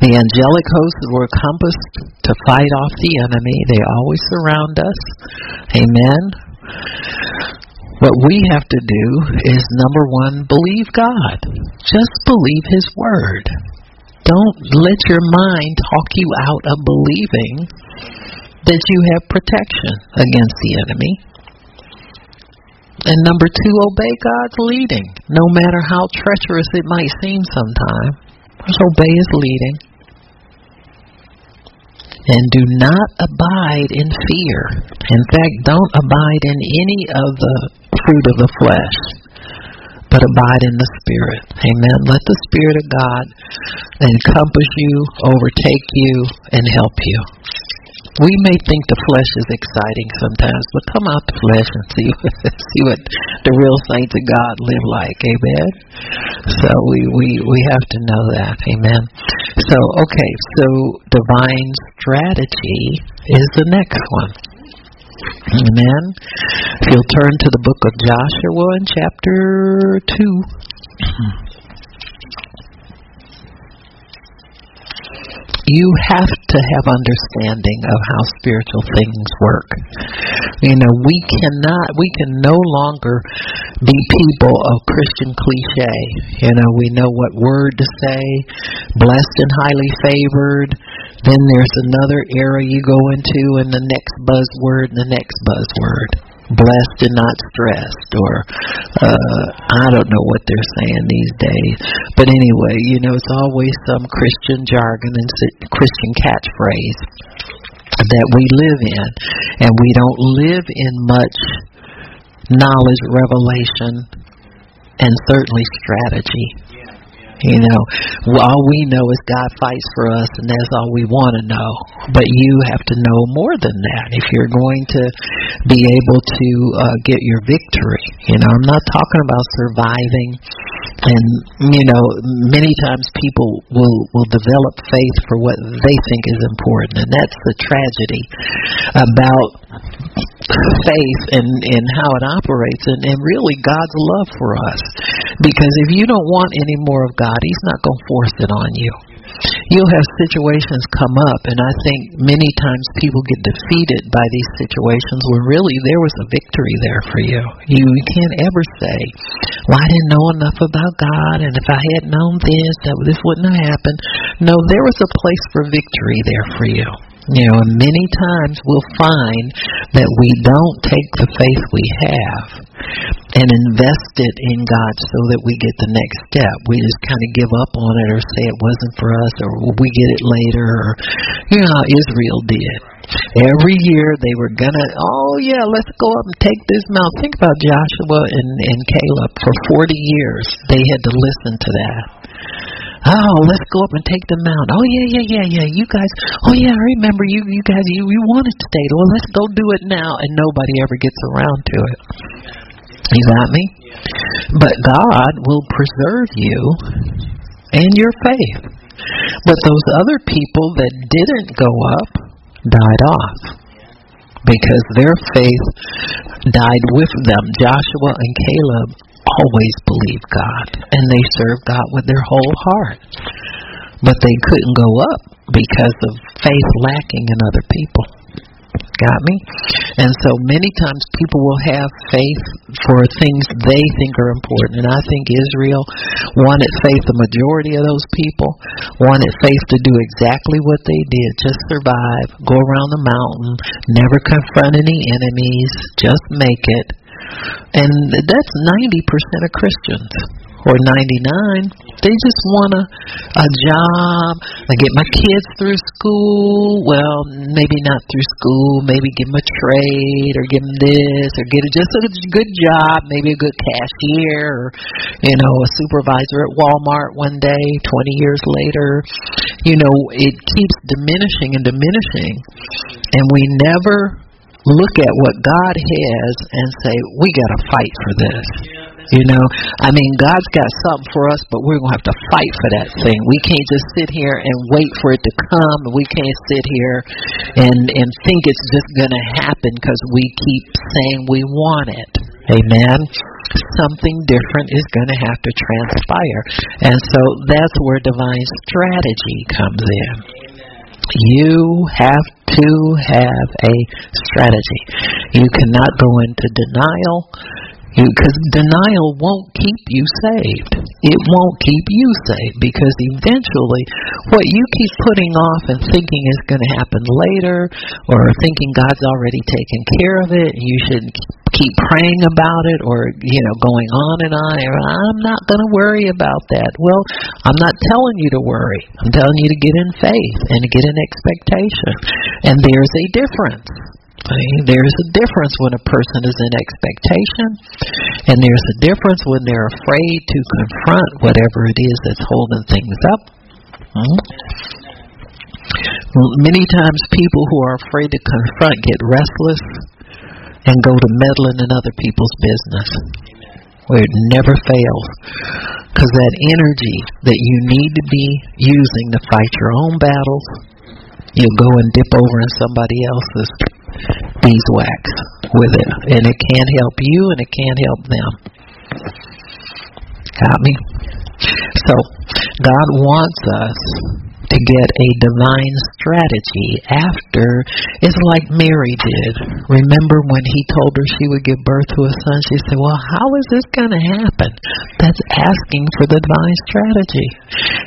the angelic hosts were compassed to fight off the enemy. They always surround us. Amen. What we have to do is number one, believe God. Just believe His Word. Don't let your mind talk you out of believing that you have protection against the enemy. And number two, obey God's leading, no matter how treacherous it might seem sometimes. Just obey His leading. And do not abide in fear. In fact, don't abide in any of the fruit of the flesh, but abide in the Spirit. Amen. Let the Spirit of God encompass you, overtake you, and help you. We may think the flesh is exciting sometimes, but come out the flesh and see see what the real saints of God live like. Amen. So we we we have to know that. Amen. So okay, so divine strategy is the next one. Amen. If you'll turn to the book of Joshua in chapter two. You have to have understanding of how spiritual things work. You know, we cannot, we can no longer be people of Christian cliche. You know, we know what word to say, blessed and highly favored. Then there's another era you go into, and the next buzzword, and the next buzzword blessed and not stressed or uh I don't know what they're saying these days. But anyway, you know, it's always some Christian jargon and Christian catchphrase that we live in and we don't live in much knowledge, revelation and certainly strategy. You know, all we know is God fights for us, and that's all we want to know. But you have to know more than that if you're going to be able to uh, get your victory. You know, I'm not talking about surviving. And you know, many times people will will develop faith for what they think is important, and that's the tragedy about faith and and how it operates, and, and really God's love for us. Because if you don't want any more of God, He's not going to force it on you. You'll have situations come up, and I think many times people get defeated by these situations where really there was a victory there for you. You can't ever say, "Well, I didn't know enough about God, and if I had known this, that this wouldn't have happened." No, there was a place for victory there for you. You know, many times we'll find that we don't take the faith we have and invest it in God so that we get the next step. We just kind of give up on it or say it wasn't for us or we get it later or, you know, Israel did. Every year they were gonna, oh yeah, let's go up and take this mount. Think about Joshua and, and Caleb. For 40 years they had to listen to that. Oh, let's go up and take the mount. Oh yeah, yeah, yeah, yeah. You guys. Oh yeah, I remember you. You guys. You you wanted to stay. Well, let's go do it now. And nobody ever gets around to it. You got me? But God will preserve you and your faith. But those other people that didn't go up died off because their faith died with them. Joshua and Caleb always believed God and they served God with their whole heart. But they couldn't go up because of faith lacking in other people. Got me? And so many times people will have faith for things they think are important. And I think Israel wanted faith, the majority of those people wanted faith to do exactly what they did just survive, go around the mountain, never confront any enemies, just make it. And that's 90% of Christians or 99. They just want a, a job, I get my kids through school. Well, maybe not through school, maybe give them a trade or give them this or get a, just a good job, maybe a good cashier or, you know, a supervisor at Walmart one day, 20 years later. You know, it keeps diminishing and diminishing. And we never look at what God has and say, we got to fight for this. You know, I mean, God's got something for us, but we're going to have to fight for that thing. We can't just sit here and wait for it to come. We can't sit here and and think it's just going to happen because we keep saying we want it. Amen. Something different is going to have to transpire. And so that's where divine strategy comes in. You have to have a strategy. You cannot go into denial because denial won't keep you saved. It won't keep you saved because eventually what you keep putting off and thinking is going to happen later or thinking God's already taken care of it, you should keep praying about it or, you know, going on and on. I'm not going to worry about that. Well, I'm not telling you to worry. I'm telling you to get in faith and to get an expectation. And there's a difference. There's a difference when a person is in expectation, and there's a difference when they're afraid to confront whatever it is that's holding things up. Hmm? Many times, people who are afraid to confront get restless and go to meddling in other people's business, where it never fails. Because that energy that you need to be using to fight your own battles, you'll go and dip over in somebody else's beeswax with it. And it can't help you and it can't help them. Got me? So, God wants us to get a divine strategy after it's like Mary did. Remember when he told her she would give birth to a son? She said, Well, how is this going to happen? That's asking for the divine strategy.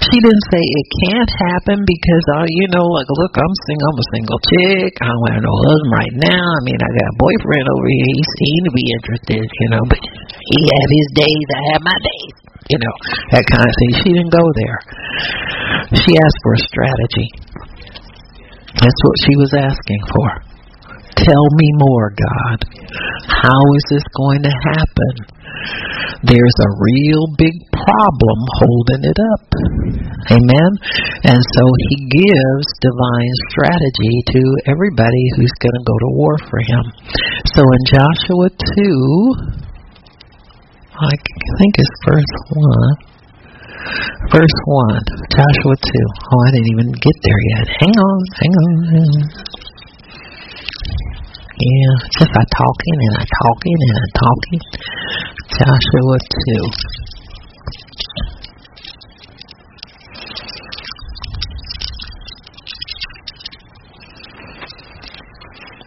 She didn't say it can't happen because, uh, you know, like, look, I'm single, I'm a single chick. I don't have no husband right now. I mean, I got a boyfriend over here. He seemed to be interested, you know, but he had his days, I have my days you know, that kind of thing. She didn't go there. She asked for a strategy. That's what she was asking for. Tell me more, God. How is this going to happen? There's a real big problem holding it up. Amen? And so he gives divine strategy to everybody who's going to go to war for him. So in Joshua 2, I think it's verse 1. Verse 1, Joshua 2. Oh, I didn't even get there yet. Hang on, hang on. Hang on. Yeah, just I talking and I talking and I talking. Joshua 2.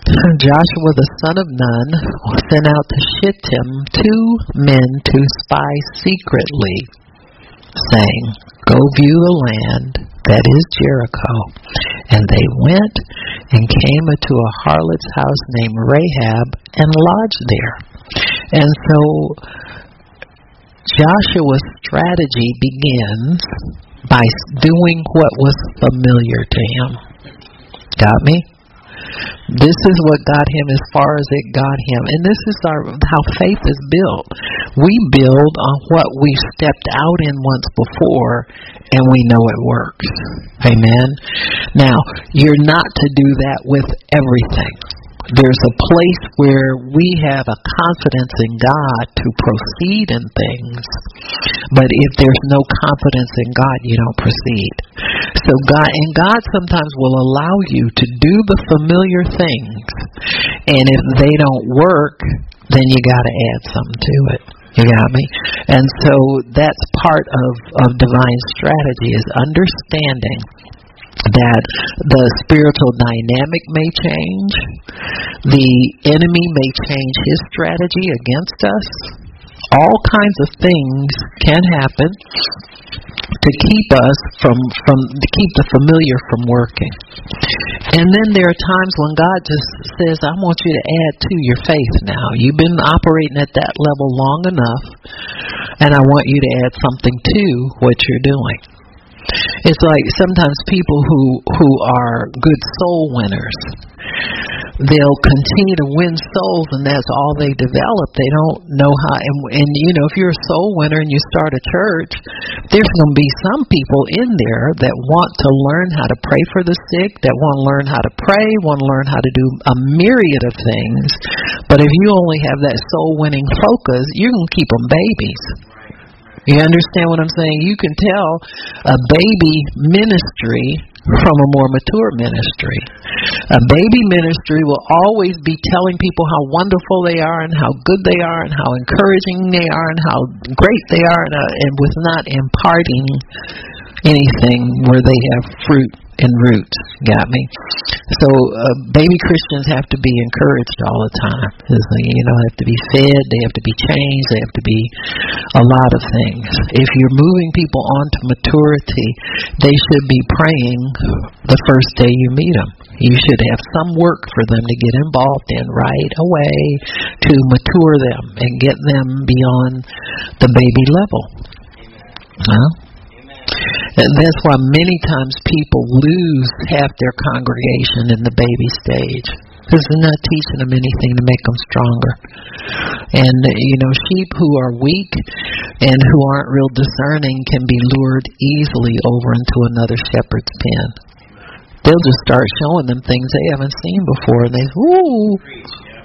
Joshua the son of Nun sent out to Shittim two men to spy secretly, saying, Go view the land that is Jericho. And they went and came into a harlot's house named Rahab and lodged there. And so Joshua's strategy begins by doing what was familiar to him. Got me? This is what got him as far as it got him. And this is our how faith is built. We build on what we've stepped out in once before and we know it works. Amen. Now, you're not to do that with everything. There's a place where we have a confidence in God to proceed in things. But if there's no confidence in God, you don't proceed. So God and God sometimes will allow you to do the familiar things. And if they don't work, then you got to add something to it. You got me? And so that's part of, of divine strategy is understanding that the spiritual dynamic may change, the enemy may change his strategy against us. All kinds of things can happen to keep us from from to keep the familiar from working. And then there are times when God just says, I want you to add to your faith now. You've been operating at that level long enough and I want you to add something to what you're doing. It's like sometimes people who who are good soul winners, they'll continue to win souls, and that's all they develop. They don't know how. And, and you know, if you're a soul winner and you start a church, there's going to be some people in there that want to learn how to pray for the sick, that want to learn how to pray, want to learn how to do a myriad of things. But if you only have that soul winning focus, you're going to keep them babies. You understand what I'm saying? You can tell a baby ministry from a more mature ministry. A baby ministry will always be telling people how wonderful they are and how good they are and how encouraging they are and how great they are and, uh, and with not imparting anything where they have fruit and roots. Got me? So uh, baby Christians have to be encouraged all the time. You know, have to be fed. They have to be changed. They have to be a lot of things. If you're moving people on to maturity, they should be praying the first day you meet them. You should have some work for them to get involved in right away to mature them and get them beyond the baby level. Well, and that's why many times people lose half their congregation in the baby stage because they're not teaching them anything to make them stronger. And you know, sheep who are weak and who aren't real discerning can be lured easily over into another shepherd's pen. They'll just start showing them things they haven't seen before, and they, ooh,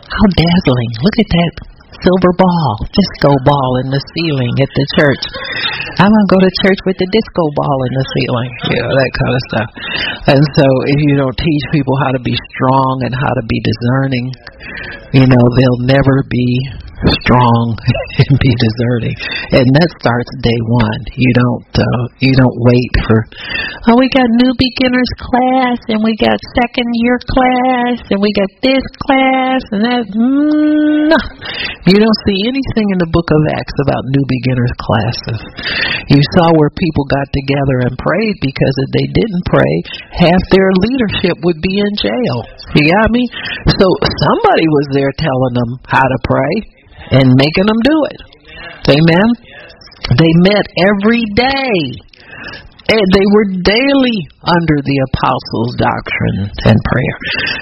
how dazzling! Look at that silver ball, disco ball in the ceiling at the church. I want to go to church with the disco ball in the ceiling, you know, that kind of stuff. And so if you don't teach people how to be strong and how to be discerning, you know, they'll never be strong and be discerning. And that starts day one. You don't uh, you don't wait for oh we got new beginners class and we got second year class and we got this class and that. No. You don't see anything in the book of Acts about new beginners classes. You saw where people got together and prayed because if they didn't pray, half their leadership would be in jail. You got me? So somebody was there telling them how to pray and making them do it. Amen. They met every day they were daily under the apostles' doctrine and prayer.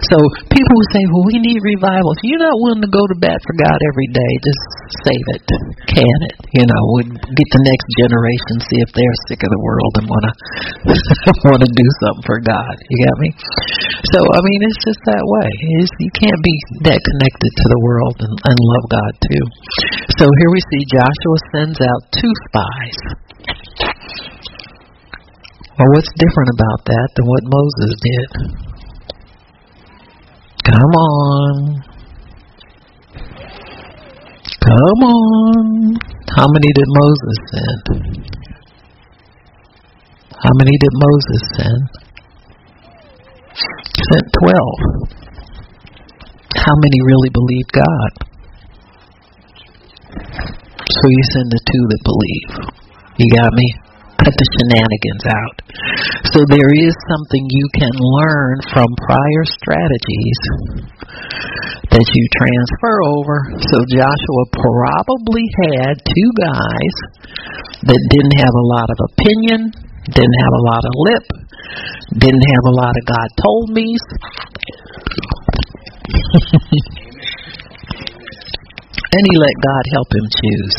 So people would say, well, we need revival. If you're not willing to go to bat for God every day, just save it, can it. You know, would get the next generation, see if they're sick of the world and want to want to do something for God. You got me? So I mean, it's just that way. It's, you can't be that connected to the world and, and love God too. So here we see Joshua sends out two spies well, what's different about that than what Moses did? Come on. Come on. How many did Moses send? How many did Moses send? Sent twelve. How many really believed God? So you send the two that believe. You got me? Cut the shenanigans out. So there is something you can learn from prior strategies that you transfer over. So Joshua probably had two guys that didn't have a lot of opinion, didn't have a lot of lip, didn't have a lot of God told me's. and he let God help him choose.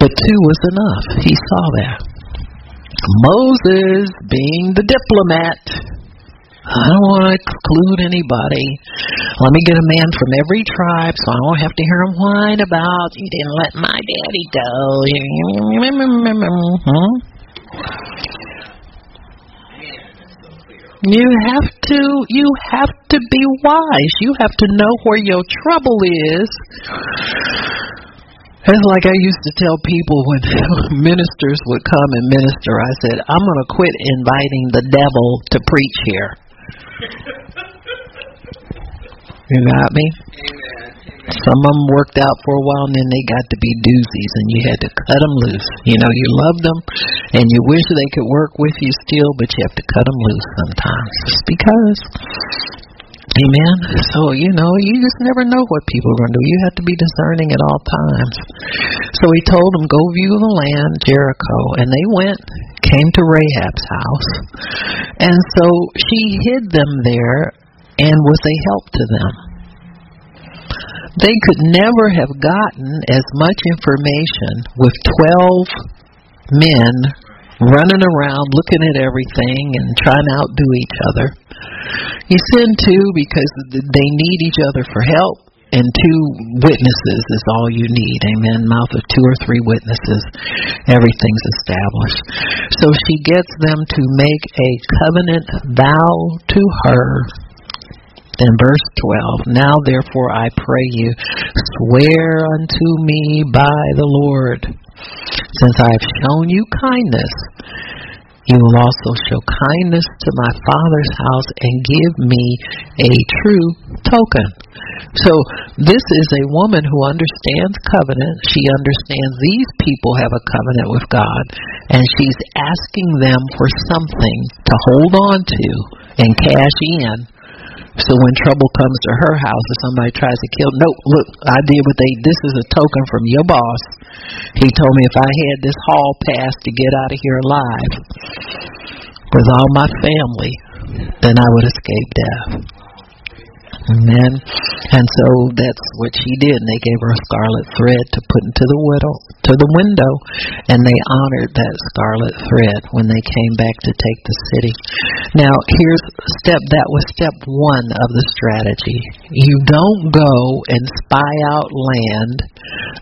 But two was enough. He saw that. Moses, being the diplomat, I don't want to exclude anybody. Let me get a man from every tribe so I don't have to hear him whine about you didn't let my daddy go. Huh? You have to you have to be wise. You have to know where your trouble is it's like I used to tell people when ministers would come and minister, I said, I'm going to quit inviting the devil to preach here. you got me? Some of them worked out for a while and then they got to be doozies and you had to cut them loose. You know, you loved them and you wish they could work with you still, but you have to cut them loose sometimes. Just because Amen. So, you know, you just never know what people are going to do. You have to be discerning at all times. So he told them, go view the land, Jericho. And they went, came to Rahab's house. And so she hid them there and was a help to them. They could never have gotten as much information with 12 men running around looking at everything and trying to outdo each other. You send two because they need each other for help, and two witnesses is all you need. Amen. Mouth of two or three witnesses, everything's established. So she gets them to make a covenant vow to her. In verse 12, now therefore I pray you, swear unto me by the Lord since I have shown you kindness, you will also show kindness to my father's house and give me a true token. So, this is a woman who understands covenant. She understands these people have a covenant with God, and she's asking them for something to hold on to and cash in so when trouble comes to her house or somebody tries to kill, no, look, I did what they. This is a token from your boss. He told me if I had this hall pass to get out of here alive with all my family, then I would escape death. Amen. And so that's what she did. They gave her a scarlet thread to put into the widow to the window, and they honored that scarlet thread when they came back to take the city. Now here's step that was step one of the strategy. You don't go and spy out land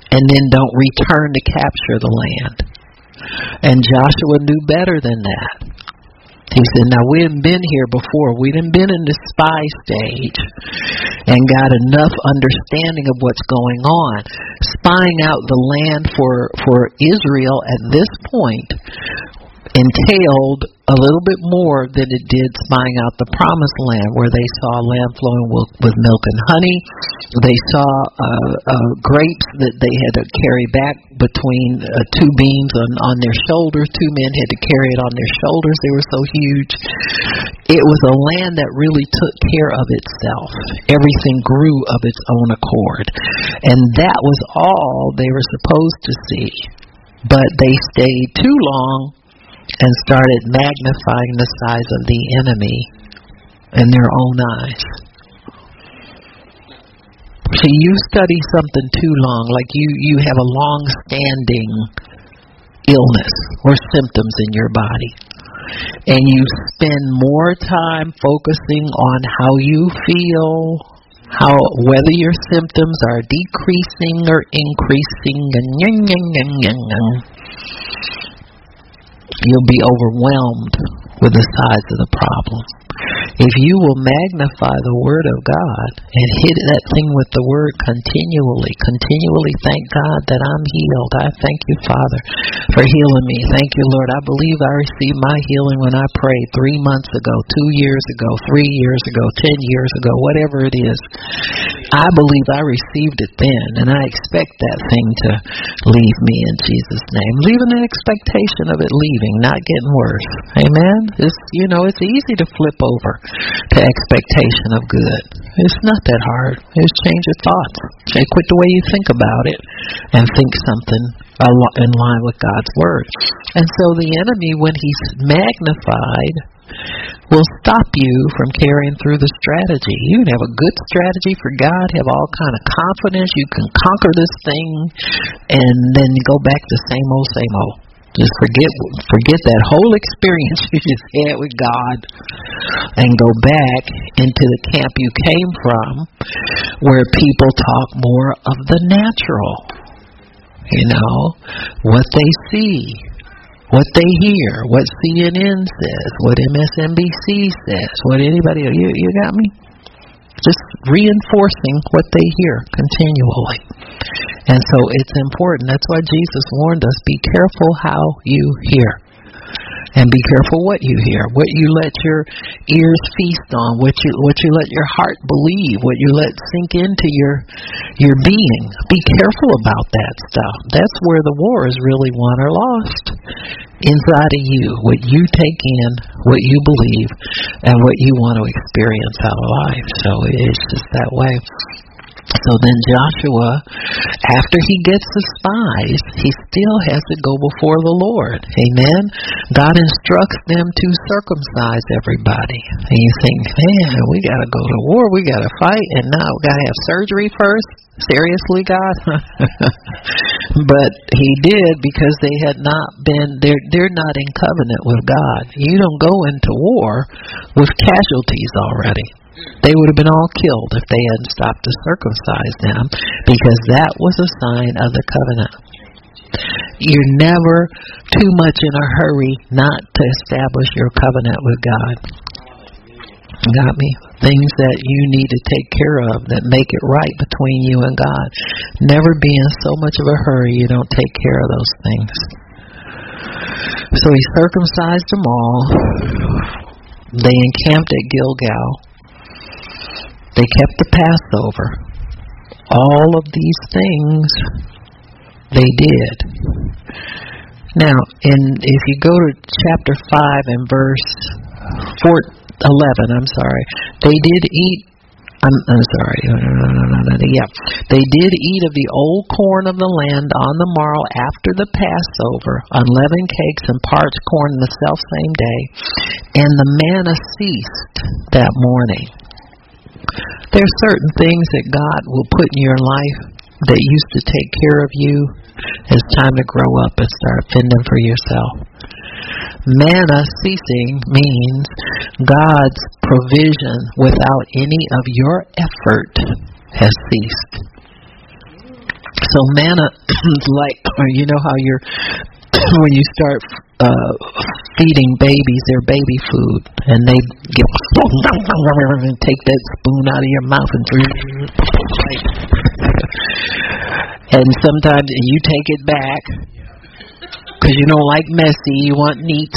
and then don't return to capture the land. And Joshua knew better than that. He said, Now we hadn't been here before. We hadn't been in the spy stage and got enough understanding of what's going on. Spying out the land for, for Israel at this point entailed a little bit more than it did spying out the promised land where they saw land flowing with, milk and honey. They saw uh, uh, grapes that they had to carry back between uh, two beams on, on their shoulders. Two men had to carry it on their shoulders. They were so huge. It was a land that really took care of itself. Everything grew of its own accord. And that was all they were supposed to see. But they stayed too long and started magnifying the size of the enemy in their own eyes. See, you study something too long, like you, you have a long standing illness or symptoms in your body, and you spend more time focusing on how you feel, how whether your symptoms are decreasing or increasing, and you'll be overwhelmed with the size of the problem. If you will magnify the Word of God and hit that thing with the Word continually, continually thank God that I'm healed. I thank you, Father, for healing me. Thank you, Lord. I believe I received my healing when I prayed three months ago, two years ago, three years ago, ten years ago, whatever it is. I believe I received it then, and I expect that thing to leave me in Jesus' name. Leaving an expectation of it leaving, not getting worse. Amen. It's you know, it's easy to flip over to expectation of good. It's not that hard. Just change your thoughts. Quit the way you think about it and think something in line with God's word. And so the enemy, when he's magnified, will stop you from carrying through the strategy. You can have a good strategy for God, have all kind of confidence, you can conquer this thing, and then go back to same old, same old. Just forget forget that whole experience you just had with God and go back into the camp you came from where people talk more of the natural. You know, what they see, what they hear, what CNN says, what MSNBC says, what anybody you you got me? Just reinforcing what they hear continually. And so it's important. That's why Jesus warned us be careful how you hear. And be careful what you hear, what you let your ears feast on, what you what you let your heart believe, what you let sink into your your being. Be careful about that stuff. That's where the war is really won or lost. Inside of you, what you take in, what you believe, and what you want to experience out of life. So it's just that way. So then Joshua, after he gets the spies, he still has to go before the Lord. Amen. God instructs them to circumcise everybody. And you think, man, we got to go to war, we got to fight, and now we got to have surgery first. Seriously, God? but he did because they had not been they're they're not in covenant with God. You don't go into war with casualties already they would have been all killed if they hadn't stopped to circumcise them because that was a sign of the covenant. You're never too much in a hurry not to establish your covenant with God. Got me? Things that you need to take care of that make it right between you and God. Never be in so much of a hurry you don't take care of those things. So he circumcised them all. They encamped at Gilgal. They kept the Passover. All of these things they did. Now, in if you go to chapter 5 and verse 4, 11, I'm sorry, they did eat I'm, I'm sorry. Yeah. They did eat of the old corn of the land on the morrow after the Passover, unleavened cakes and parched corn the self same day, and the manna ceased that morning. There are certain things that God will put in your life that used to take care of you. It's time to grow up and start fending for yourself. Manna ceasing means God's provision without any of your effort has ceased. So manna is like you know how you're when you start uh, feeding babies their baby food, and they get and take that spoon out of your mouth and and sometimes you take it back because you don't like messy, you want neat.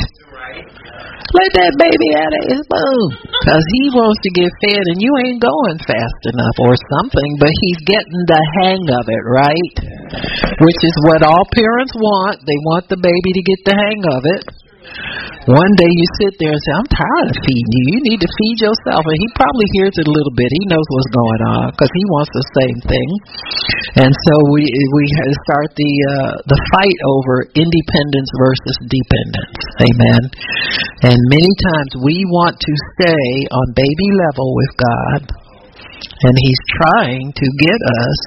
Let that baby out of his spoon because he wants to get fed and you ain't going fast enough or something, but he's getting the hang of it, right? Which is what all parents want. They want the baby to get the hang of it. One day you sit there and say, I'm tired of feeding you. You need to feed yourself. And he probably hears it a little bit. He knows what's going on because he wants the same thing. And so we we start the uh, the fight over independence versus dependence. Amen. And many times we want to stay on baby level with God, and He's trying to get us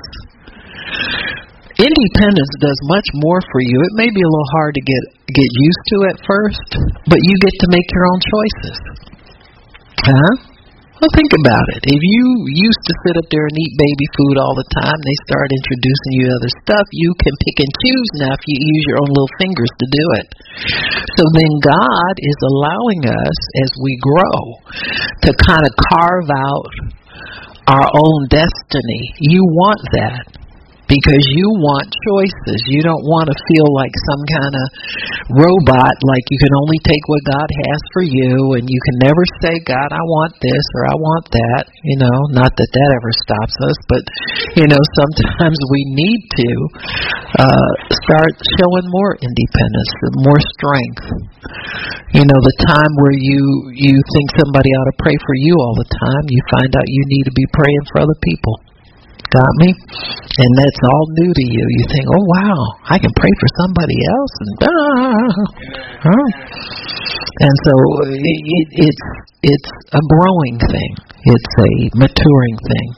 independence does much more for you. It may be a little hard to get get used to at first, but you get to make your own choices. Huh? Well, think about it. If you used to sit up there and eat baby food all the time, they start introducing you other stuff. You can pick and choose now if you use your own little fingers to do it. So then God is allowing us as we grow to kind of carve out our own destiny. You want that because you want choices. You don't want to feel like some kind of robot, like you can only take what God has for you, and you can never say, God, I want this or I want that. You know, not that that ever stops us, but, you know, sometimes we need to uh, start showing more independence, more strength. You know, the time where you you think somebody ought to pray for you all the time, you find out you need to be praying for other people. Got me? And that's all new to you. You think, oh wow, I can pray for somebody else, and ah, huh? And so it, it's it's a growing thing. It's a maturing thing.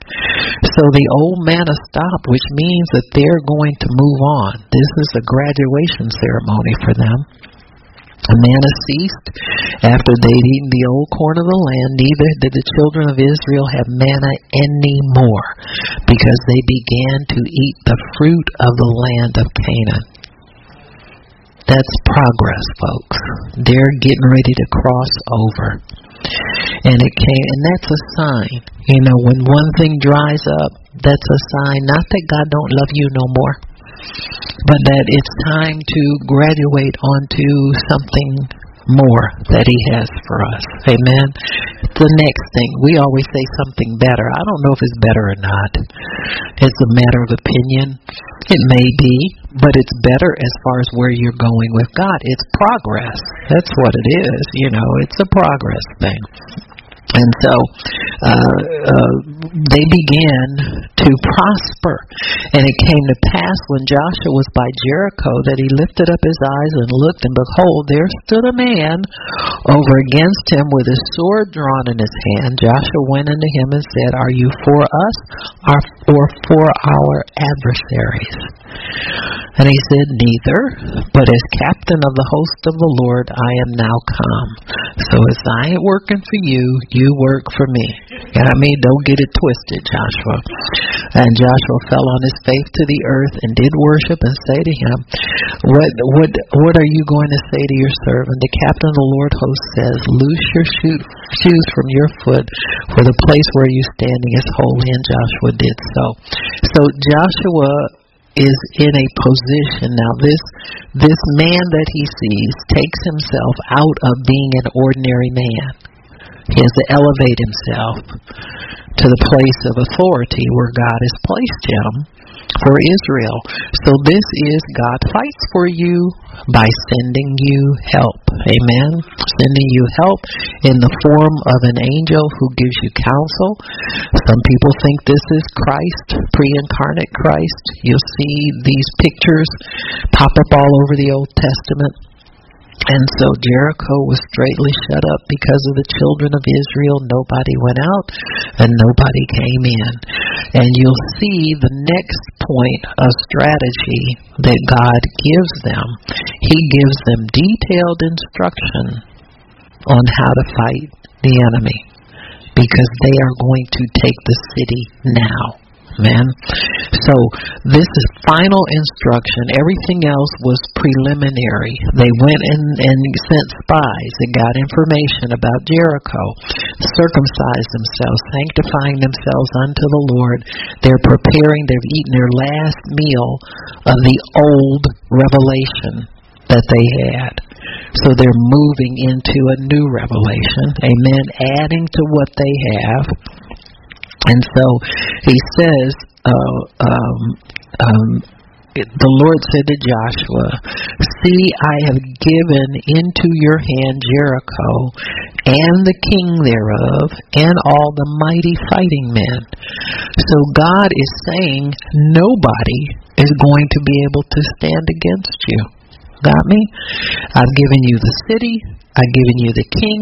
So the old manna stopped, which means that they're going to move on. This is a graduation ceremony for them. The manna ceased after they'd eaten the old corn of the land, neither did the children of Israel have manna any more, because they began to eat the fruit of the land of Canaan. That's progress, folks. They're getting ready to cross over. And it came and that's a sign. You know, when one thing dries up, that's a sign not that God don't love you no more but that it's time to graduate onto something more that He has for us. Amen. The next thing, we always say something better. I don't know if it's better or not. It's a matter of opinion. It may be, but it's better as far as where you're going with God. It's progress. That's what it is. You know, it's a progress thing. And so uh, uh, they began to prosper. And it came to pass when Joshua was by Jericho that he lifted up his eyes and looked, and behold, there stood a man over against him with his sword drawn in his hand. Joshua went unto him and said, Are you for us or for our adversaries? And he said, Neither, but as captain of the host of the Lord I am now come. So as I ain't working for you, you work for me. and I mean, Don't get it twisted, Joshua. And Joshua fell on his face to the earth and did worship and say to him, What what what are you going to say to your servant? The captain of the Lord host says, Loose your shoes from your foot, for the place where you're standing is holy. And Joshua did so. So Joshua is in a position now this this man that he sees takes himself out of being an ordinary man he has to elevate himself to the place of authority where God has placed him for Israel. So this is God fights for you by sending you help. Amen. Sending you help in the form of an angel who gives you counsel. Some people think this is Christ, pre incarnate Christ. You'll see these pictures pop up all over the Old Testament. And so Jericho was straightly shut up because of the children of Israel. Nobody went out and nobody came in. And you'll see the next point of strategy that God gives them. He gives them detailed instruction on how to fight the enemy because they are going to take the city now. Man. So this is final instruction. Everything else was preliminary. They went and, and sent spies and got information about Jericho, circumcised themselves, sanctifying themselves unto the Lord. They're preparing, they've eaten their last meal of the old revelation that they had. So they're moving into a new revelation. Amen. Adding to what they have. And so he says, uh, um, um, the Lord said to Joshua, See, I have given into your hand Jericho and the king thereof and all the mighty fighting men. So God is saying nobody is going to be able to stand against you. Got me? I've given you the city, I've given you the king,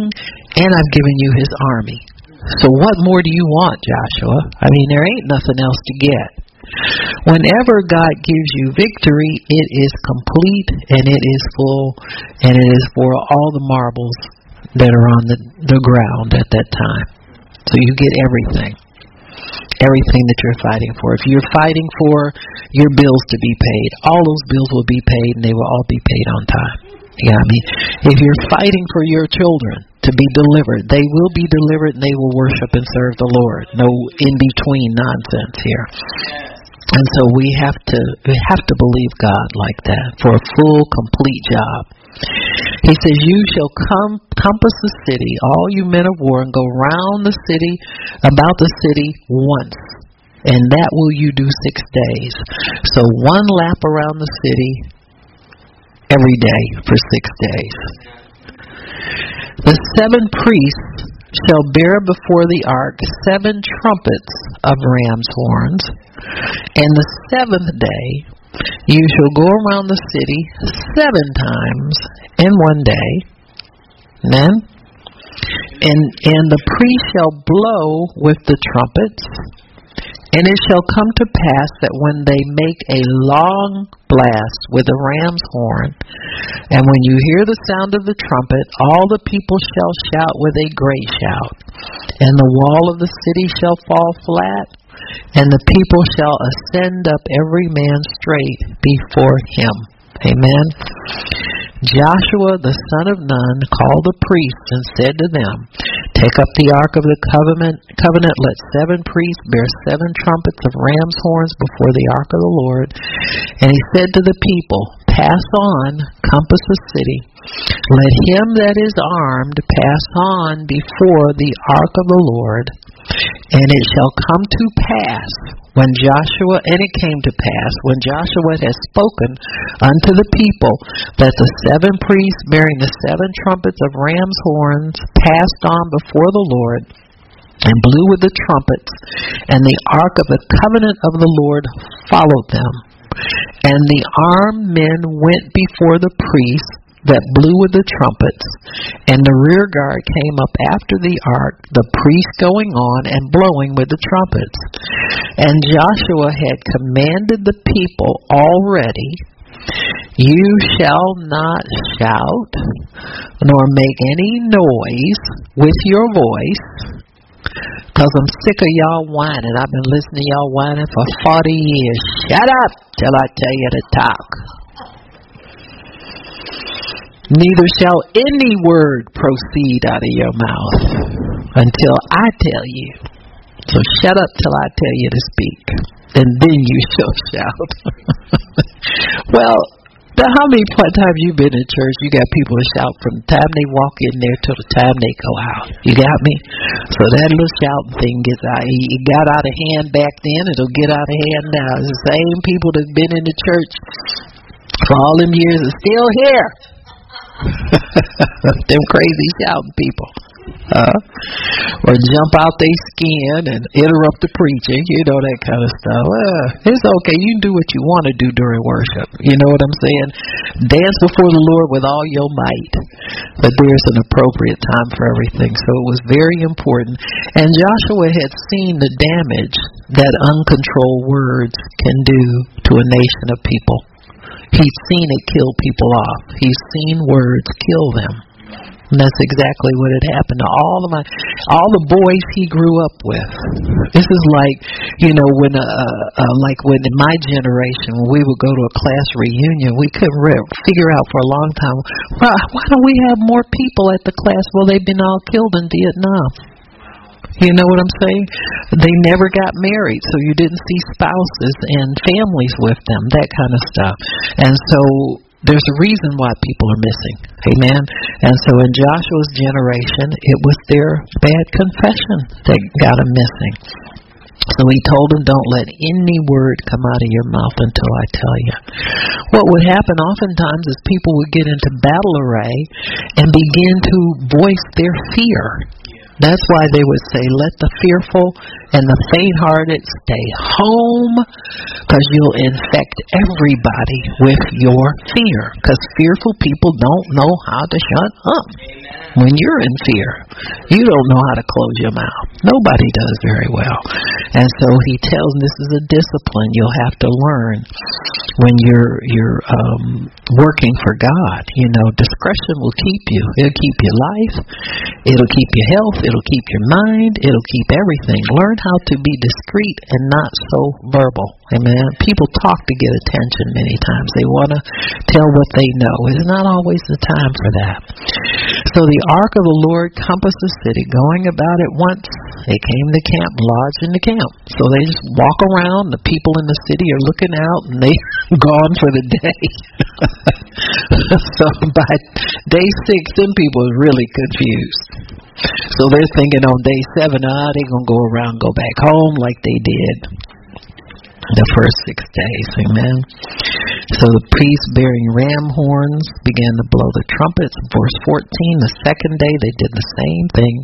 and I've given you his army. So what more do you want, Joshua? I mean, there ain't nothing else to get. Whenever God gives you victory, it is complete and it is full and it is for all the marbles that are on the, the ground at that time. So you get everything. Everything that you're fighting for. If you're fighting for your bills to be paid, all those bills will be paid and they will all be paid on time. You got me? If you're fighting for your children to be delivered, they will be delivered and they will worship and serve the Lord. No in between nonsense here. And so we have to we have to believe God like that for a full, complete job. He says, You shall come compass the city, all you men of war, and go round the city about the city once. And that will you do six days. So one lap around the city every day for six days. The seven priests shall bear before the ark seven trumpets of ram's horns, and the seventh day you shall go around the city seven times in one day. Amen. And and the priest shall blow with the trumpets, and it shall come to pass that when they make a long blast with a ram's horn, and when you hear the sound of the trumpet, all the people shall shout with a great shout, and the wall of the city shall fall flat, and the people shall ascend up every man straight before him. Amen. Joshua the son of Nun called the priests and said to them, Take up the ark of the covenant, covenant, let seven priests bear seven trumpets of ram's horns before the ark of the Lord. And he said to the people, Pass on, compass the city. Let him that is armed pass on before the ark of the Lord. And it shall come to pass when Joshua, and it came to pass when Joshua had spoken unto the people that the seven priests bearing the seven trumpets of ram's horns passed on before the Lord and blew with the trumpets, and the ark of the covenant of the Lord followed them. And the armed men went before the priests that blew with the trumpets, and the rear guard came up after the ark, the priest going on and blowing with the trumpets. And Joshua had commanded the people already, You shall not shout, nor make any noise with your voice, because I'm sick of y'all whining. I've been listening to y'all whining for 40 years. Shut up till I tell you to talk. Neither shall any word proceed out of your mouth until I tell you. So shut up till I tell you to speak, and then you shall shout. well, now how many times you been in church? You got people that shout from the time they walk in there till the time they go out. You got me? So that little shouting thing gets out. It got out of hand back then. It'll get out of hand now. It's the same people that've been in the church for all them years are still here. them crazy shouting people. Uh, or jump out their skin and interrupt the preaching, you know, that kind of stuff. Uh, it's okay. You can do what you want to do during worship. You know what I'm saying? Dance before the Lord with all your might. But there's an appropriate time for everything. So it was very important. And Joshua had seen the damage that uncontrolled words can do to a nation of people. He's seen it kill people off. He's seen words kill them. And that's exactly what had happened to all of my, all the boys he grew up with. This is like, you know, when, uh, uh, like when in my generation, when we would go to a class reunion, we couldn't re- figure out for a long time, why, why don't we have more people at the class? Well, they've been all killed in Vietnam. You know what I'm saying? They never got married, so you didn't see spouses and families with them, that kind of stuff. And so there's a reason why people are missing. Amen. And so in Joshua's generation, it was their bad confession that got them missing. So he told them, Don't let any word come out of your mouth until I tell you. What would happen oftentimes is people would get into battle array and begin to voice their fear. That's why they would say, Let the fearful and the faint hearted stay home because you'll infect everybody with your fear. Because fearful people don't know how to shut up when you're in fear. You don't know how to close your mouth. Nobody does very well. And so he tells this is a discipline you'll have to learn when you're you're um, working for God. You know, discretion will keep you. It'll keep your life. It'll keep your health. It'll keep your mind. It'll keep everything. Learn how to be discreet and not so verbal. Amen. People talk to get attention many times. They want to tell what they know. It's not always the time for that. So the ark of the Lord compassed the city, going about it once. They came to camp, lodged in the camp. So they just walk around. The people in the city are looking out, and they gone for the day. so by day six, them people are really confused. So they're thinking on day seven, ah, they're gonna go around, go back home like they did the first six days. Amen. So the priests bearing ram horns began to blow the trumpets. Verse 14, the second day they did the same thing.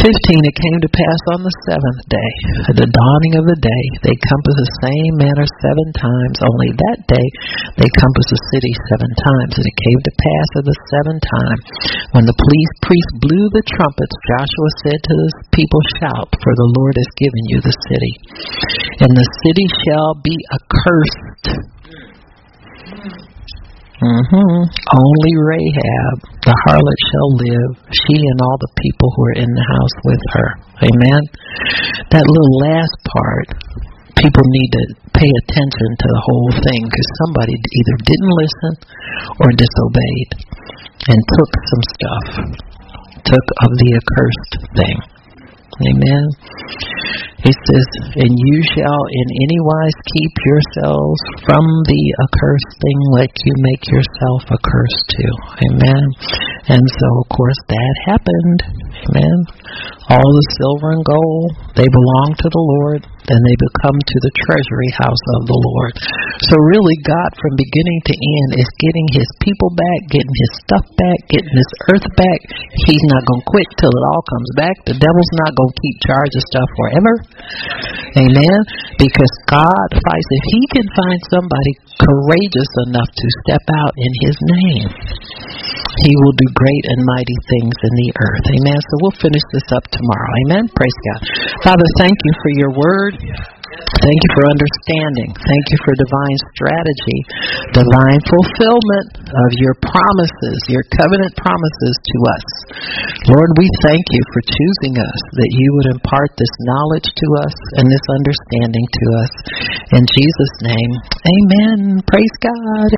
15, it came to pass on the seventh day, at the dawning of the day, they compassed the same manner seven times. Only that day they compassed the city seven times. And it came to pass at the seventh time, when the police priest blew the trumpets, Joshua said to the people, Shout, for the Lord has given you the city. And the city shall be accursed. Mm-hmm. Only Rahab, the harlot, shall live, she and all the people who are in the house with her. Amen. That little last part, people need to pay attention to the whole thing because somebody either didn't listen or disobeyed and took some stuff, took of the accursed thing. Amen. He says, And you shall in any wise keep yourselves from the accursed thing, like you make yourself accursed too. Amen. And so, of course, that happened. Amen. All the silver and gold, they belong to the Lord, and they become to the treasury house of the Lord. So, really, God, from beginning to end, is getting his people back, getting his stuff back, getting this earth back. He's not going to quit till it all comes back. The devil's not going to keep charge of stuff forever. Amen. Because God fights. If He can find somebody courageous enough to step out in His name, He will do great and mighty things in the earth. Amen. So we'll finish this up tomorrow. Amen. Praise God. Father, thank you for your word. Thank you for understanding. Thank you for divine strategy, divine fulfillment of your promises, your covenant promises to us. Lord, we thank you for choosing us, that you would impart this knowledge to us and this understanding to us. In Jesus' name, amen. Praise God.